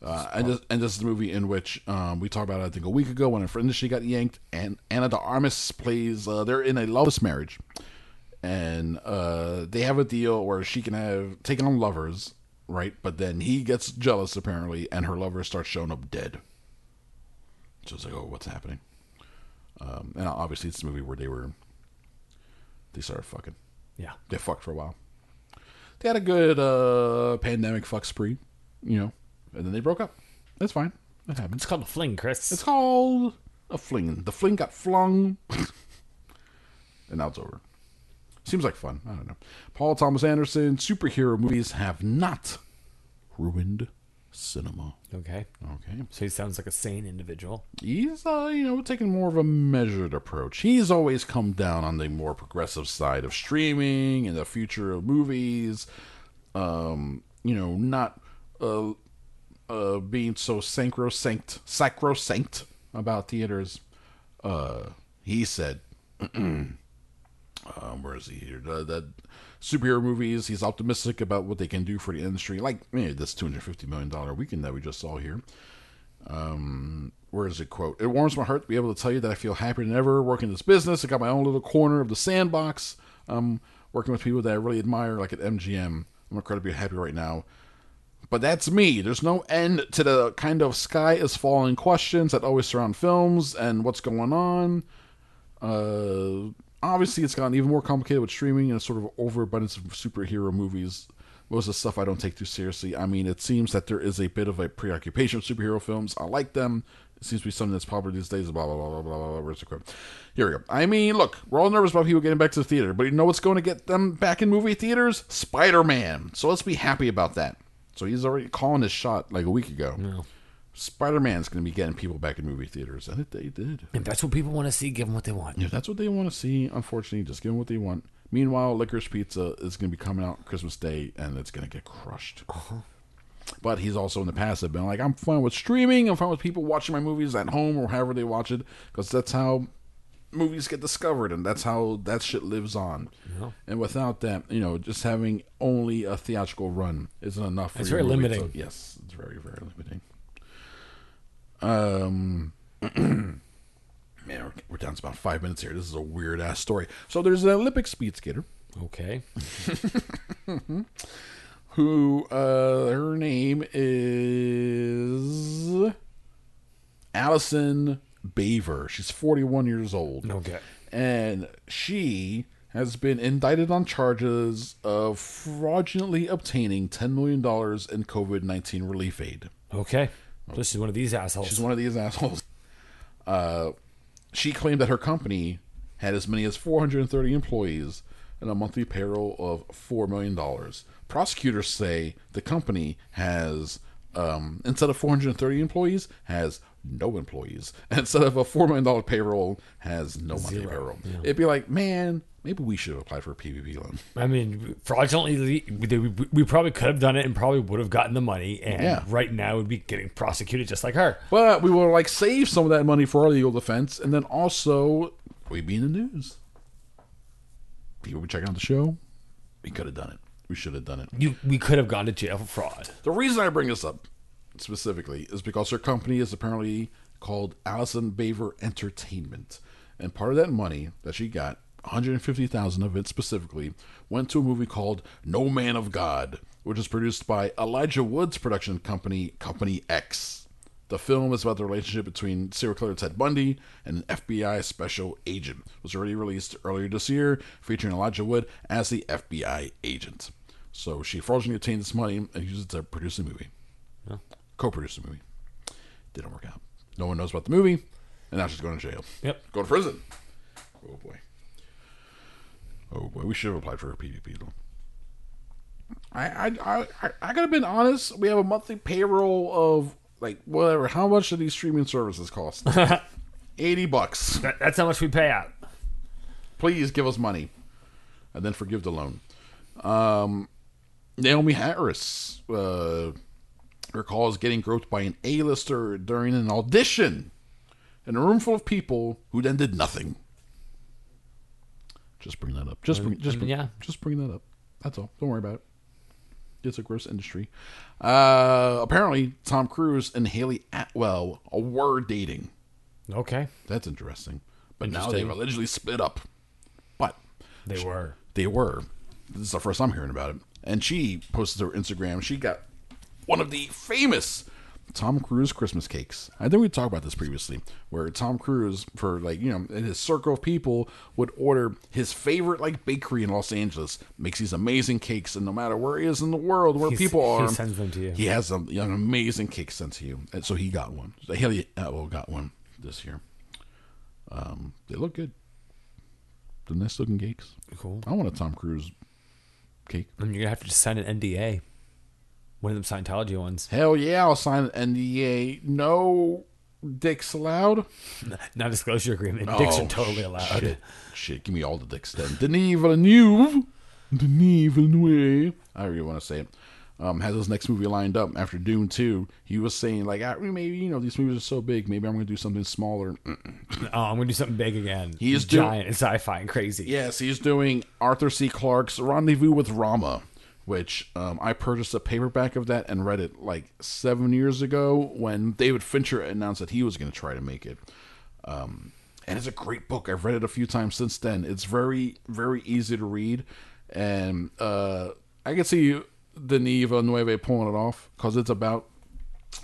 Uh, and this, and this is the movie in which um, we talked about, I think, a week ago when it initially got yanked. And Ana de Armas plays. Uh, they're in a loveless marriage, and uh, they have a deal where she can have take on lovers, right? But then he gets jealous apparently, and her lover starts showing up dead. So it's like, oh, what's happening? Um, and obviously, it's a movie where they were they started fucking. Yeah. They fucked for a while. They had a good uh, pandemic fuck spree, you know, and then they broke up. That's fine. That happens. It's called a fling, Chris. It's called a fling. The fling got flung, *laughs* and now it's over. Seems like fun. I don't know. Paul Thomas Anderson, superhero movies have not ruined cinema. okay. Okay. So he sounds like a sane individual. He's, uh, you know, taking more of a measured approach. He's always come down on the more progressive side of streaming and the future of movies. Um, you know, not uh, uh, being so sacrosanct, sacrosanct about theaters. Uh, he said, *clears throat* um, where is he here? Uh, that superhero movies. He's optimistic about what they can do for the industry, like eh, this two hundred fifty million dollar weekend that we just saw here. Um, where is it? Quote: It warms my heart to be able to tell you that I feel happier than ever working in this business. I got my own little corner of the sandbox. Um, working with people that I really admire, like at MGM. I'm incredibly happy right now. But that's me. There's no end to the kind of sky is falling questions that always surround films and what's going on. Uh, obviously, it's gotten even more complicated with streaming and a sort of overabundance of superhero movies. Most of the stuff I don't take too seriously. I mean, it seems that there is a bit of a preoccupation with superhero films. I like them. It seems to be something that's popular these days. Blah blah blah blah blah blah. Where's the quote? Here we go. I mean, look, we're all nervous about people getting back to the theater, but you know what's going to get them back in movie theaters? Spider Man. So let's be happy about that. So he's already calling his shot like a week ago. Spider Man's going to be getting people back in movie theaters, and it, they did. If that's what people want to see, give them what they want. If that's what they want to see, unfortunately, just give them what they want. Meanwhile, Licorice Pizza is going to be coming out Christmas Day, and it's going to get crushed. Uh-huh. But he's also in the past have been like, I'm fine with streaming. I'm fine with people watching my movies at home or however they watch it, because that's how movies get discovered, and that's how that shit lives on. And without that, you know, just having only a theatrical run isn't enough. For It's very limiting. yes, it's very very limiting. Um. *clears throat* Man, we're, we're down to about five minutes here. This is a weird ass story. So there's an Olympic speed skater Okay. *laughs* who uh her name is Allison Baver. She's 41 years old. Okay. and she has been indicted on charges of fraudulently obtaining $10 million in COVID 19 relief aid. Okay. This is one of these assholes. She's one of these assholes. *laughs* Uh, she claimed that her company had as many as 430 employees and a monthly payroll of $4 million. Prosecutors say the company has, um, instead of 430 employees, has no employees. And *laughs* instead of a $4 million payroll, has no monthly payroll. It'd be like, man, maybe we should have applied for a PPP loan. I mean, fraudulently, we, probably could have done it and probably would have gotten the money. And Yeah. right now, we'd be getting prosecuted just like her. But we will like save some of that money for our legal defense, and then also we'd be in the news. People be checking out the show. We could have done it. We should have done it. You, we could have gone to jail for fraud. The reason I bring this up specifically is because her company is apparently called Allison Baver Entertainment, and part of that money that she got, 150,000 of it specifically, went to a movie called No Man of God, which is produced by Elijah Wood's production company, Company X. The film is about the relationship between serial killer Ted Bundy and an FBI special agent. It was already released earlier this year, featuring Elijah Wood as the FBI agent. So she fraudulently obtained this money and used it to produce a movie co-produced the movie. Didn't work out. No one knows about the movie, and now she's going to jail. Yep. Go to prison. Oh boy. Oh boy. We should have applied for a PPP though. I I I I, I gotta been honest. We have a monthly payroll of like whatever. How much do these streaming services cost? *laughs* Eighty bucks. That, that's how much we pay out. Please give us money, and then forgive the loan. Um, Naomie Harris uh, recalls getting groped by an A-lister during an audition in a room full of people who then did nothing. Just bring that up. Just bring, just bring, yeah. just bring that up. That's all. Don't worry about it. It's a gross industry. Uh, apparently, Tom Cruise and Hayley Atwell were dating. Okay. That's interesting. But now they've allegedly split up. But They were. they were. This is the first I'm hearing about it. And she posted to her Instagram. She got one of the famous Tom Cruise Christmas cakes. I think we talked about this previously, where Tom Cruise, for like you know, in his circle of people, would order his favorite like bakery in Los Angeles, makes these amazing cakes, and no matter where he is in the world, where He's- people he are, sends them to you. He has some an amazing cake sent to you, and so he got one. So Hayley Atwell got one this year. Um, they look good. The nice looking cakes. Cool. I want a Tom Cruise cake. And you're gonna have to just sign an NDA. One of them Scientology ones. Hell yeah, I'll sign an NDA. No dicks allowed. *laughs* Non disclosure agreement. Dicks Oh, are totally allowed. Shit. Shit, give me all the dicks then. Denis Villeneuve. Denis Villeneuve. I really want to say it. Um, has his next movie lined up after Dune 2. He was saying, like, ah, maybe, you know, these movies are so big. Maybe I'm going to do something smaller. *laughs* Oh, I'm gonna do something big again. He's giant and sci-fi and crazy. Yes, he's doing Arthur C. Clarke's Rendezvous with Rama, which um, I purchased a paperback of that and read it like seven years ago when David Fincher announced that he was going to try to make it. Um, and it's a great book. I've read it a few times since then. It's very, very easy to read, and uh, I can see Denis Villeneuve pulling it off because it's about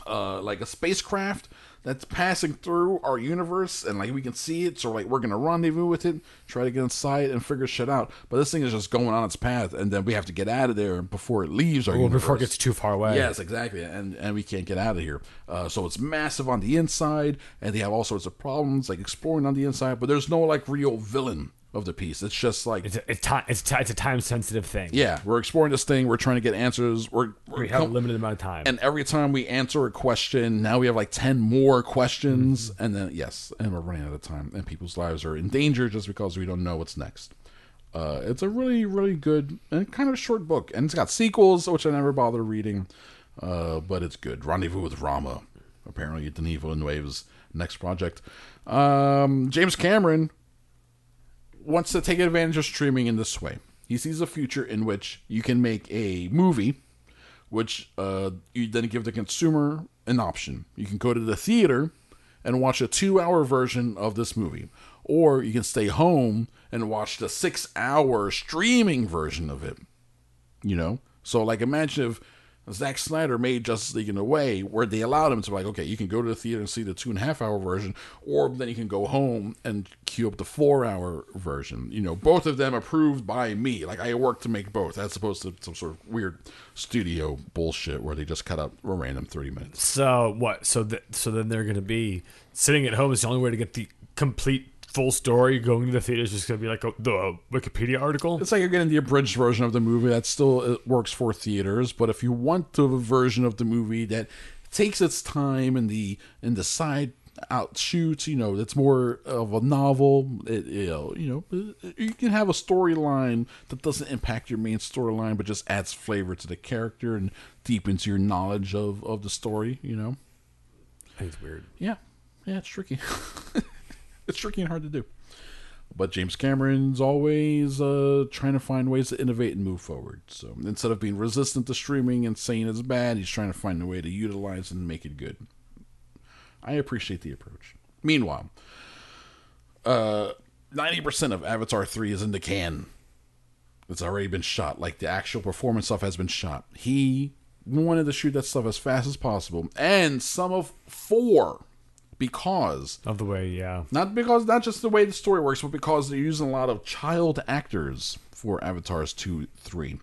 uh, like a spacecraft that's passing through our universe and like we can see it so like we're gonna rendezvous with it try to get inside and figure shit out but this thing is just going on its path and then we have to get out of there before it leaves our Well, universe before it gets too far away. Yes, exactly, and and we can't get out of here. Uh, so it's massive on the inside, and they have all sorts of problems like exploring on the inside. But there's no like real villain of the piece. It's just like It's a, it's time. It's, ti- it's a time sensitive thing. yeah, we're exploring this thing. We're trying to get answers. We're, we're We have a limited amount of time. and every time we answer a question, now we have like 10 more questions. Mm-hmm. And then, yes, and we're running out of time. And people's lives are in danger just because we don't know what's next. Uh, it's a really, really good and kind of short book. And it's got sequels, which I never bother reading. Uh, but it's good. Rendezvous with Rama. Apparently, Denis Villeneuve's next project. Um, James Cameron wants to take advantage of streaming in this way. He sees a future in which you can make a movie which uh, you then give the consumer an option. You can go to the theater and watch a two hour version of this movie, or you can stay home and watch the six hour streaming version of it. You know? So, like, imagine if Zack Snyder made Justice League in a way where they allowed him to be like, okay, you can go to the theater and see the two and a half hour version, or then you can go home and queue up the four hour version. You know, both of them approved by me. Like I worked to make both, as opposed to some sort of weird studio bullshit where they just cut out a random thirty minutes. So what? So that so then they're going to be sitting at home is the only way to get the complete full story. Going to the theater is just going to be like a, the Wikipedia article. It's like you're getting the abridged version of the movie that still uh, works for theaters, but if you want the version of the movie that takes its time and the and the side out shoots, you know, that's more of a novel. It, you know, you know, uh, you can have a storyline that doesn't impact your main storyline, but just adds flavor to the character and deepens your knowledge of of the story. You know, it's weird. yeah, yeah, it's tricky. *laughs* *laughs* it's tricky and hard to do. But James Cameron's always uh, trying to find ways to innovate and move forward. So instead of being resistant to streaming and saying it's bad, he's trying to find a way to utilize and make it good. I appreciate the approach. Meanwhile, uh, 90% of Avatar 3 is in the can. It's already been shot. Like the actual performance stuff has been shot. He wanted to shoot that stuff as fast as possible. And some of four because Of the way, yeah. not because not just the way the story works, but because they're using a lot of child actors for Avatars two, three,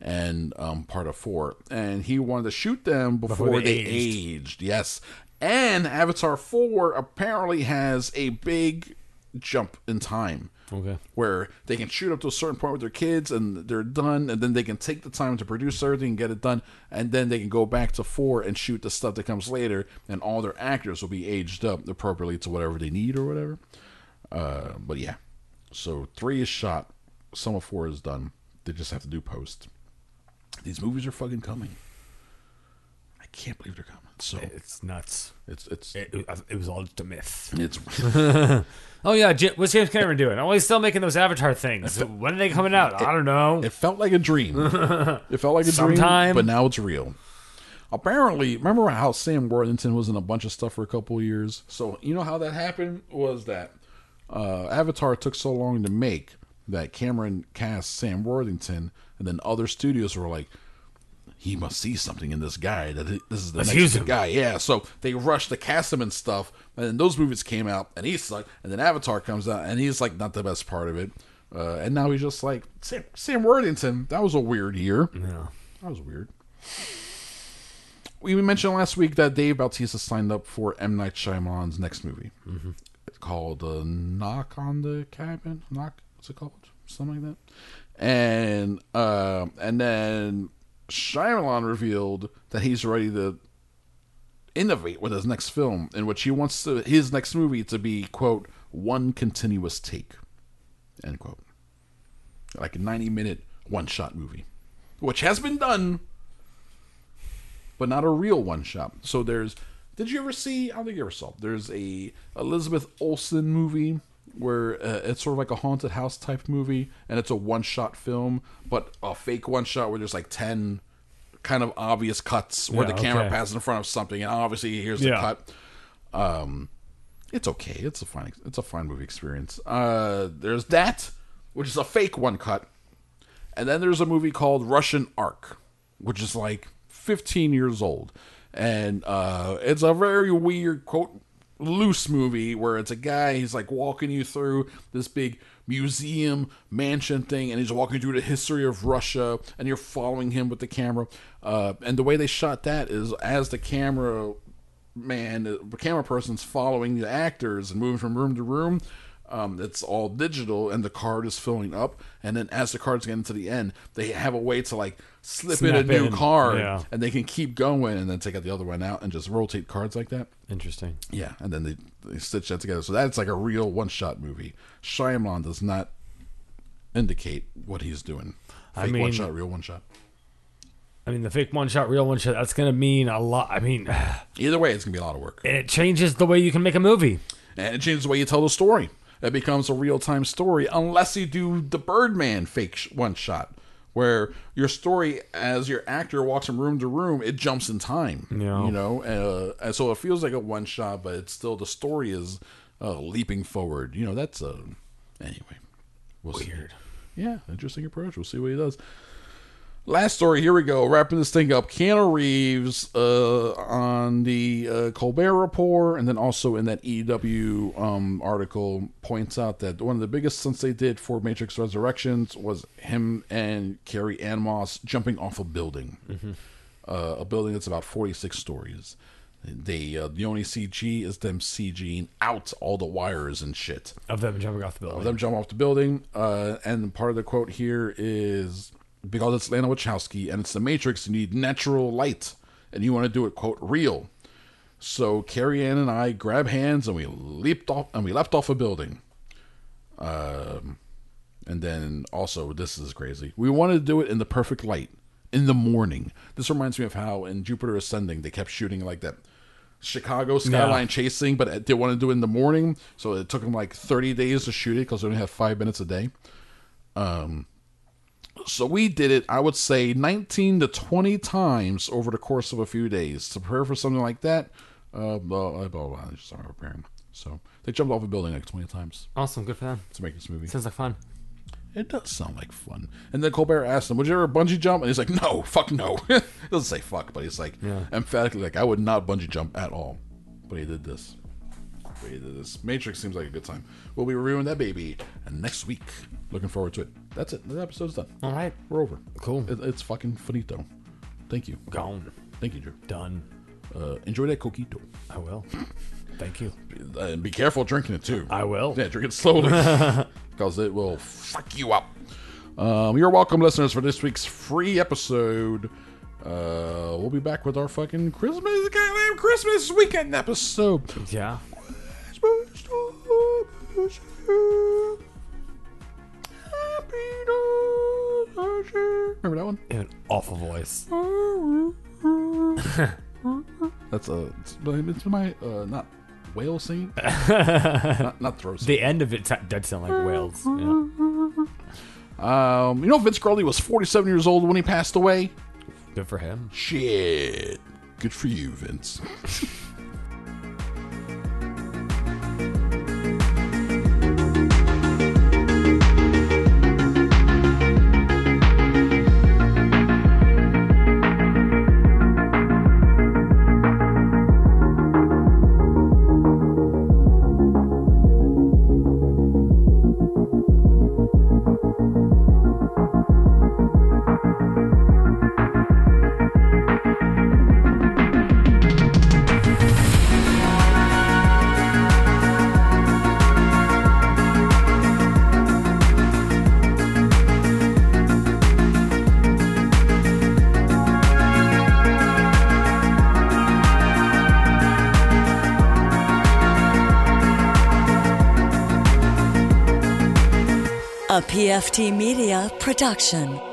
and um, part of four. And he wanted to shoot them before, Before they, they aged. Yes, and Avatar four apparently has a big jump in time. Okay. Where they can shoot up to a certain point with their kids and they're done, and then they can take the time to produce everything and get it done, and then they can go back to four and shoot the stuff that comes later, and all their actors will be aged up appropriately to whatever they need or whatever. Uh, but yeah, so three is shot, some of four is done. They just have to do post. These movies are fucking coming. I can't believe they're coming. So It's nuts. it's it's It, it was all just a myth. it's *laughs* Oh yeah, J- what's James Cameron doing? Oh, he's still making those Avatar things. When are they coming out? I don't know. It felt like a dream. *laughs* it felt like a Sometime. dream, but now it's real. Apparently, remember how Sam Worthington was in a bunch of stuff for a couple of years? So you know how that happened was that uh, Avatar took so long to make that Cameron cast Sam Worthington, and then other studios were like, "He must see something in this guy that this is the Let's next use big him. guy." Yeah, so they rushed to cast him and stuff, and then those movies came out, and he sucked, and then Avatar comes out, and he's like not the best part of it, uh, and now he's just like Sam, Sam Worthington. That was a weird year. Yeah. That was weird. We mentioned last week that Dave Bautista signed up for M Night Shyamalan's next movie. Mm-hmm. It's called uh, Knock on the Cabin. Knock. What's it called? Something like that. And uh, and then Shyamalan revealed that he's ready to innovate with his next film, in which he wants to, his next movie to be quote one continuous take, end quote, like a ninety minute one shot movie, which has been done but not a real one shot. So there's. Did you ever see? I don't think you ever saw. There's a Elizabeth Olsen movie where uh, it's sort of like a haunted house type movie, and it's a one shot film, but a fake one shot where there's like ten kind of obvious cuts where Yeah, the camera okay. passes in front of something, and obviously here's Yeah. the cut. Um, it's okay. It's a fine. It's a fine movie experience. Uh, there's that, which is a fake one cut, and then there's a movie called Russian Ark, which is like 15 years old. And uh, it's a very weird, quote, loose movie where it's a guy, he's like walking you through this big museum mansion thing, and he's walking through the history of Russia, and you're following him with the camera. Uh, and the way they shot that is as the camera man, the camera person's following the actors and moving from room to room. Um, it's all digital, and the card is filling up. And then as the cards get into the end, they have a way to like slip in a new in, card, yeah. and they can keep going, and then take out the other one out, and just rotate cards like that. Interesting. Yeah, and then they, they stitch that together. So that's like a real one shot movie. Shyamalan does not indicate what he's doing. I Fake mean- one shot, real one shot. I mean, the fake one shot, real one shot. That's gonna mean a lot. I mean, *sighs* Either way, it's gonna be a lot of work. And it changes the way you can make a movie. and it changes the way you tell the story. It becomes a real time story, unless you do the Birdman fake sh- one shot, where your story, as your actor walks from room to room, it jumps in time. Yeah. You know, uh, and so it feels like a one shot, but it's still the story is uh, leaping forward. You know, that's uh, anyway. We'll Weird. See. Yeah, interesting approach. We'll see what he does. Last story. Here we go. Wrapping this thing up. Keanu Reeves uh, on the uh, Colbert Report, and then also in that EW um, article, points out that one of the biggest stunts they did for Matrix Resurrections was him and Carrie-Anne Moss jumping off a building, uh, a building that's about forty six stories. They uh, the only CG is them CGing out all the wires and shit Of them jumping off the building. of them jump off the building. Uh, and part of the quote here is because it's Lana Wachowski and it's the Matrix, you need natural light, and you want to do it quote real. So Carrie-Anne and I grab hands and we leaped off and we leapt off a building. Um, and then also this is crazy. We wanted to do it in the perfect light in the morning. This reminds me of how in Jupiter Ascending they kept shooting like that Chicago skyline chasing, but they want to do it in the morning, so it took them like 30 days to shoot it because they only have five minutes a day. Um, so we did it, I would say, 19 to 20 times over the course of a few days to prepare for something like that. Uh, blah, blah, blah, blah, just started preparing. So they jumped off a building like 20 times Awesome, good for them. to make this movie. Sounds like fun. It does sound like fun. And then Colbert asked him, Would you ever bungee jump? And he's like, No, fuck no. *laughs* he doesn't say fuck, but he's like yeah. emphatically like, I would not bungee jump at all. But he did this. But he did this. Matrix seems like a good time. We'll be reviewing that baby and next week. Looking forward to it. That's it. The episode's done. All right, We're over. Cool. It, it's fucking finito. Thank you. Gone. Thank you, Drew. Done. Uh, enjoy that coquito. I will. Thank you. Uh, and be careful drinking it too. I will. Yeah, drink it slowly *laughs* because it will fuck you up. Um, you're welcome, listeners, for this week's free episode. Uh, we'll be back with our fucking Christmas, goddamn Christmas weekend episode. Yeah. Remember that one? In an awful voice. *laughs* That's uh, it's, it's my uh, not whale singing, not, not throat singing. The end of it t- did sound like whales. Yeah. Um, you know, Vince Scully was 47 years old when he passed away. Good for him. Shit. Good for you, Vince. *laughs* PFT Media production.